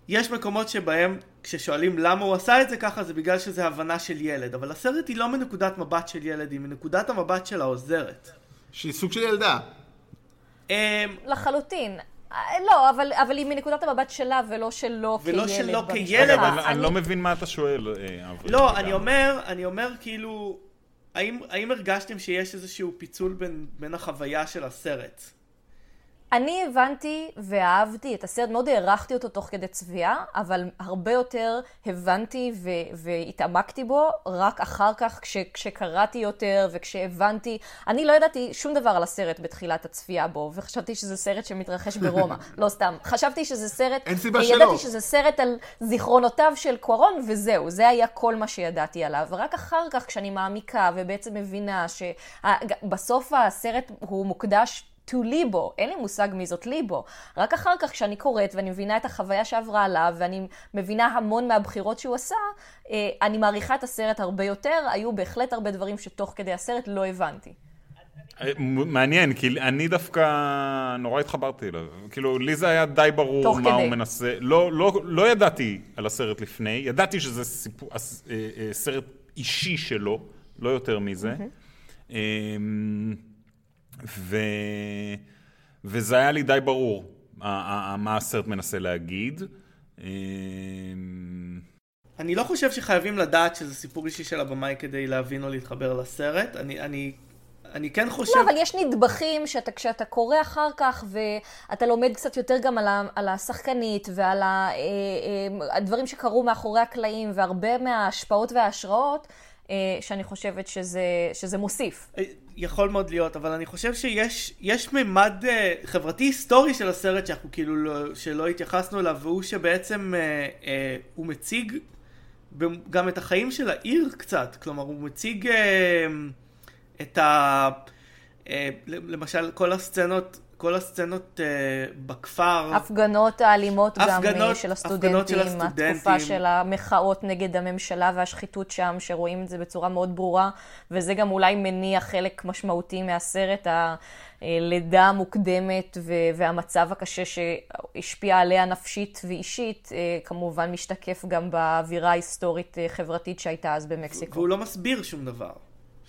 יש מקומות שבהם כששואלים למה הוא עשה את זה ככה זה בגלל שזה הבנה של ילד אבל הסרט היא לא מנקודת מבט של ילד היא מנקודת המבט של העוזרת שהיא סוג של ילדה אמ, לחלוטין אה, לא, אבל, אבל היא מנקודת המבט שלה ולא שלו כילד. ולא שלו כילד. אבל אני... אני לא מבין מה אתה שואל. אה, לא, אני אומר, אני אומר כאילו, האם, האם הרגשתם שיש איזשהו פיצול בין, בין החוויה של הסרט? אני הבנתי ואהבתי את הסרט, מאוד הערכתי אותו תוך כדי צביעה, אבל הרבה יותר הבנתי ו- והתעמקתי בו רק אחר כך כש- כשקראתי יותר וכשהבנתי. אני לא ידעתי שום דבר על הסרט בתחילת הצפייה בו, וחשבתי שזה סרט שמתרחש ברומא, לא סתם. חשבתי שזה סרט, אין סיבה שלא. ידעתי שזה סרט על זיכרונותיו של קוארון, וזהו, זה היה כל מה שידעתי עליו. ורק אחר כך, כשאני מעמיקה ובעצם מבינה שבסוף הסרט הוא מוקדש to ליבו. אין לי מושג מי זאת ליבו. רק אחר כך, כשאני קוראת ואני מבינה את החוויה שעברה עליו, ואני מבינה המון מהבחירות שהוא עשה, אה, אני מעריכה את הסרט הרבה יותר. היו בהחלט הרבה דברים שתוך כדי הסרט לא הבנתי. מעניין, כי אני דווקא נורא התחברתי אליו. כאילו, לי זה היה די ברור מה כדי. הוא מנסה. לא, לא, לא ידעתי על הסרט לפני, ידעתי שזה סיפור, אה, אה, סרט אישי שלו, לא יותר מזה. Mm-hmm. ו... וזה היה לי די ברור מה הסרט מנסה להגיד. אמ, אני לא חושב שחייבים לדעת שזה סיפור אישי של הבמאי כדי להבין או להתחבר לסרט. אני, אני אני כן חושב... לא, אבל יש נדבכים שאתה, כשאתה קורא אחר כך, ואתה לומד קצת יותר גם על, ה, על השחקנית ועל ה, אה, אה, הדברים שקרו מאחורי הקלעים, והרבה מההשפעות וההשראות, שאני חושבת שזה, שזה מוסיף. יכול מאוד להיות, אבל אני חושב שיש ממד חברתי היסטורי של הסרט שאנחנו כאילו לא, שלא התייחסנו אליו, והוא שבעצם הוא מציג גם את החיים של העיר קצת. כלומר, הוא מציג... את ה... אה, למשל, כל הסצנות, כל הסצנות אה, בכפר. הפגנות האלימות הפגנות, גם של הסטודנטים, של הסטודנטים, התקופה של המחאות נגד הממשלה והשחיתות שם, שרואים את זה בצורה מאוד ברורה, וזה גם אולי מניע חלק משמעותי מהסרט, הלידה המוקדמת והמצב הקשה שהשפיע עליה נפשית ואישית, אה, כמובן משתקף גם באווירה ההיסטורית-חברתית שהייתה אז במקסיקו. והוא לא מסביר שום דבר.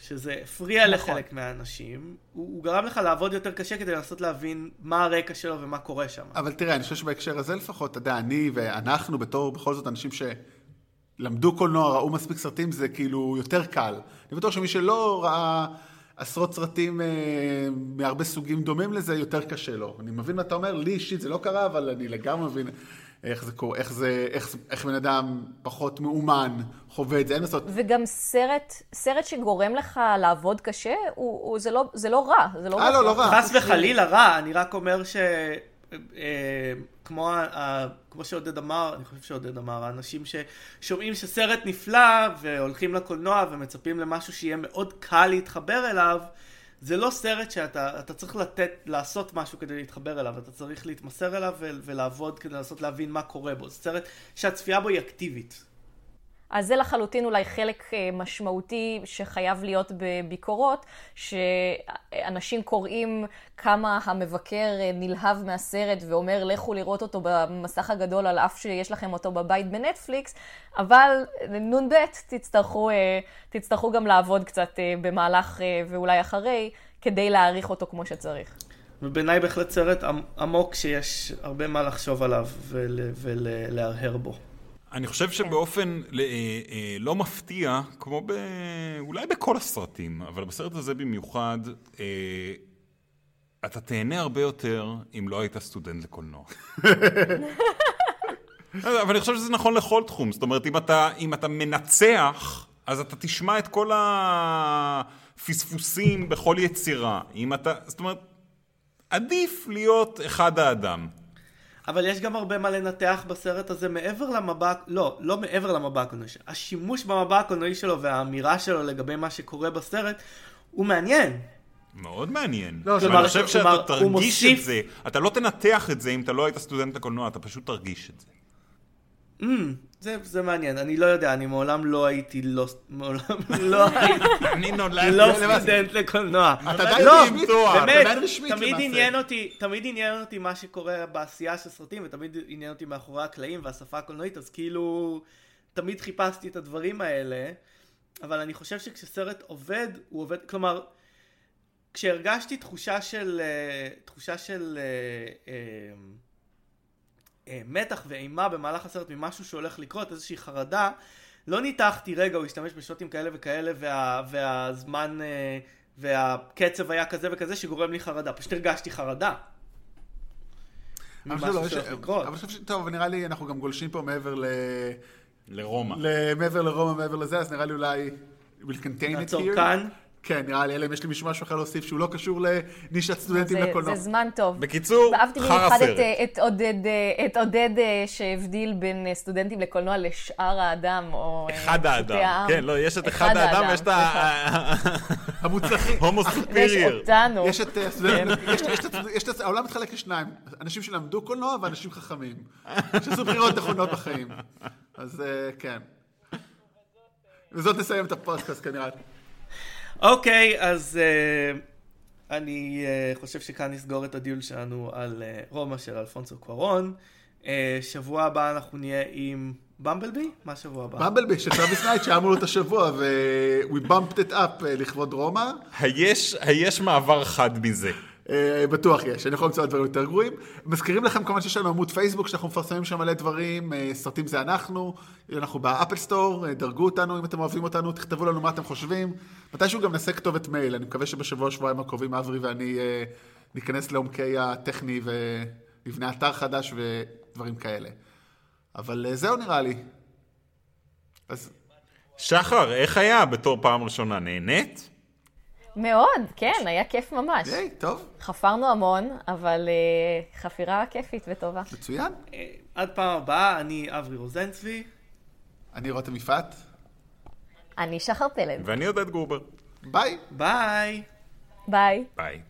שזה הפריע נכון. לחלק מהאנשים, הוא, הוא גרם לך לעבוד יותר קשה כדי לנסות להבין מה הרקע שלו ומה קורה שם. אבל תראה, אני חושב שבהקשר הזה לפחות, אתה יודע, אני ואנחנו בתור בכל זאת אנשים שלמדו קולנוע, ראו מספיק סרטים, זה כאילו יותר קל. אני בטוח שמי שלא ראה עשרות סרטים אה, מהרבה סוגים דומים לזה, יותר קשה לו. אני מבין מה אתה אומר, לי אישית זה לא קרה, אבל אני לגמרי מבין איך זה קורה, איך זה, איך, איך בן אדם פחות מאומן חווה את זה, אין לעשות. וגם סרט, סרט שגורם לך לעבוד קשה, הוא, הוא, זה, לא, זה לא רע, זה לא אה, לא, לא רע. חס וחלילה רע, אני רק אומר ש... אה, כמו, ה, כמו שעודד אמר, אני חושב שעודד אמר, האנשים ששומעים שסרט נפלא והולכים לקולנוע ומצפים למשהו שיהיה מאוד קל להתחבר אליו, זה לא סרט שאתה צריך לתת, לעשות משהו כדי להתחבר אליו, אתה צריך להתמסר אליו ולעבוד כדי לנסות להבין מה קורה בו. זה סרט שהצפייה בו היא אקטיבית. אז זה לחלוטין אולי חלק אה, משמעותי שחייב להיות בביקורות, שאנשים קוראים כמה המבקר אה, נלהב מהסרט ואומר לכו לראות אותו במסך הגדול על אף שיש לכם אותו בבית בנטפליקס, אבל נ"ב תצטרכו, אה, תצטרכו גם לעבוד קצת במהלך ואולי אחרי, כדי להעריך אותו כמו שצריך. ובעיניי בהחלט סרט עמוק שיש הרבה מה לחשוב עליו ולהרהר בו. אני חושב כן. שבאופן אה, אה, לא מפתיע, כמו ב... אולי בכל הסרטים, אבל בסרט הזה במיוחד, אה, אתה תהנה הרבה יותר אם לא היית סטודנט לקולנוע. אבל אני חושב שזה נכון לכל תחום. זאת אומרת, אם אתה, אם אתה מנצח, אז אתה תשמע את כל הפספוסים בכל יצירה. אם אתה... זאת אומרת, עדיף להיות אחד האדם. אבל יש גם הרבה מה לנתח בסרט הזה מעבר למבע, לא, לא מעבר למבע הקולנועי שלו. השימוש במבע הקולנועי שלו והאמירה שלו לגבי מה שקורה בסרט הוא מעניין. מאוד מעניין. לא, כלומר, אני חושב שאתה תרגיש מוסיף... את זה, אתה לא תנתח את זה אם אתה לא היית סטודנט לקולנוע, אתה פשוט תרגיש את זה. Mm, זה, זה מעניין, אני לא יודע, אני מעולם לא הייתי לא, מעולם לא הייתי, אני נולד, לא סטודנט לקולנוע. אתה עדיין לא, רשמית, באמת, תמיד עניין אותי, תמיד עניין אותי מה שקורה בעשייה של סרטים, ותמיד עניין אותי מאחורי הקלעים והשפה הקולנועית, אז כאילו, תמיד חיפשתי את הדברים האלה, אבל אני חושב שכשסרט עובד, הוא עובד, כלומר, כשהרגשתי תחושה של, אה, תחושה של, אה, אה, מתח ואימה במהלך הסרט ממשהו שהולך לקרות, איזושהי חרדה, לא ניתחתי, רגע, הוא השתמש בשוטים כאלה וכאלה, וה, והזמן אה, והקצב היה כזה וכזה שגורם לי חרדה. פשוט הרגשתי חרדה. אבל אני חושב ש... טוב, נראה לי אנחנו גם גולשים פה מעבר ל... לרומא. מעבר לרומא, מעבר לזה, אז נראה לי אולי... we'll contain it here. נעצור כאן. כן, נראה לי, אלא אם יש לי מישהו משהו אחר להוסיף שהוא לא קשור לנישת סטודנטים לקולנוע. זה זמן טוב. בקיצור, חרא במיוחד סרט. את, את עודד, אה, את עודד אה, שהבדיל בין אה, סטודנטים לקולנוע לשאר האדם, או אה, אחד האדם. העם. כן, לא, יש את אחד האדם ויש את ה... המוצלחים. הומו ויש סופיריור. אותנו. יש את, אה, סטודנטים- יש- יש את- יש את, העולם מתחלק לשניים, אנשים שלמדו קולנוע ואנשים חכמים, שעשו בחירות נכונות בחיים. אז אה, כן. וזאת נסיים את הפודקאסט כנראה. אוקיי, אז אה, אני אה, חושב שכאן נסגור את הדיון שלנו על אה, רומא של אלפונסו קוארון. אה, שבוע הבא אנחנו נהיה עם באמבלבי? מה שבוע הבא? באמבלבי של טרוויס נייט שהיה אמור להיות השבוע, ו- we bumped it up אה, לכבוד רומא. היש היש מעבר חד מזה. אה, בטוח יש, אני יכול למצוא דברים יותר גרועים. מזכירים לכם כמובן שיש לנו עמוד פייסבוק שאנחנו מפרסמים שם מלא דברים, אה, סרטים זה אנחנו, אנחנו באפל סטור, אה, דרגו אותנו אם אתם אוהבים אותנו, תכתבו לנו מה אתם חושבים. מתישהו גם נעשה כתובת מייל, אני מקווה שבשבוע שבועיים הקרובים אברי ואני ניכנס לעומקי הטכני ונבנה אתר חדש ודברים כאלה. אבל זהו נראה לי. אז שחר, איך היה בתור פעם ראשונה? נהנית? מאוד, כן, היה כיף ממש. היי, טוב, חפרנו המון, אבל אה, חפירה כיפית וטובה. מצוין. אה, עד פעם הבאה, אני אברי רוזנצבי. אני רותם יפעת, אני שחר פלד. ואני עודד גרובר. ביי. ביי. ביי. ביי.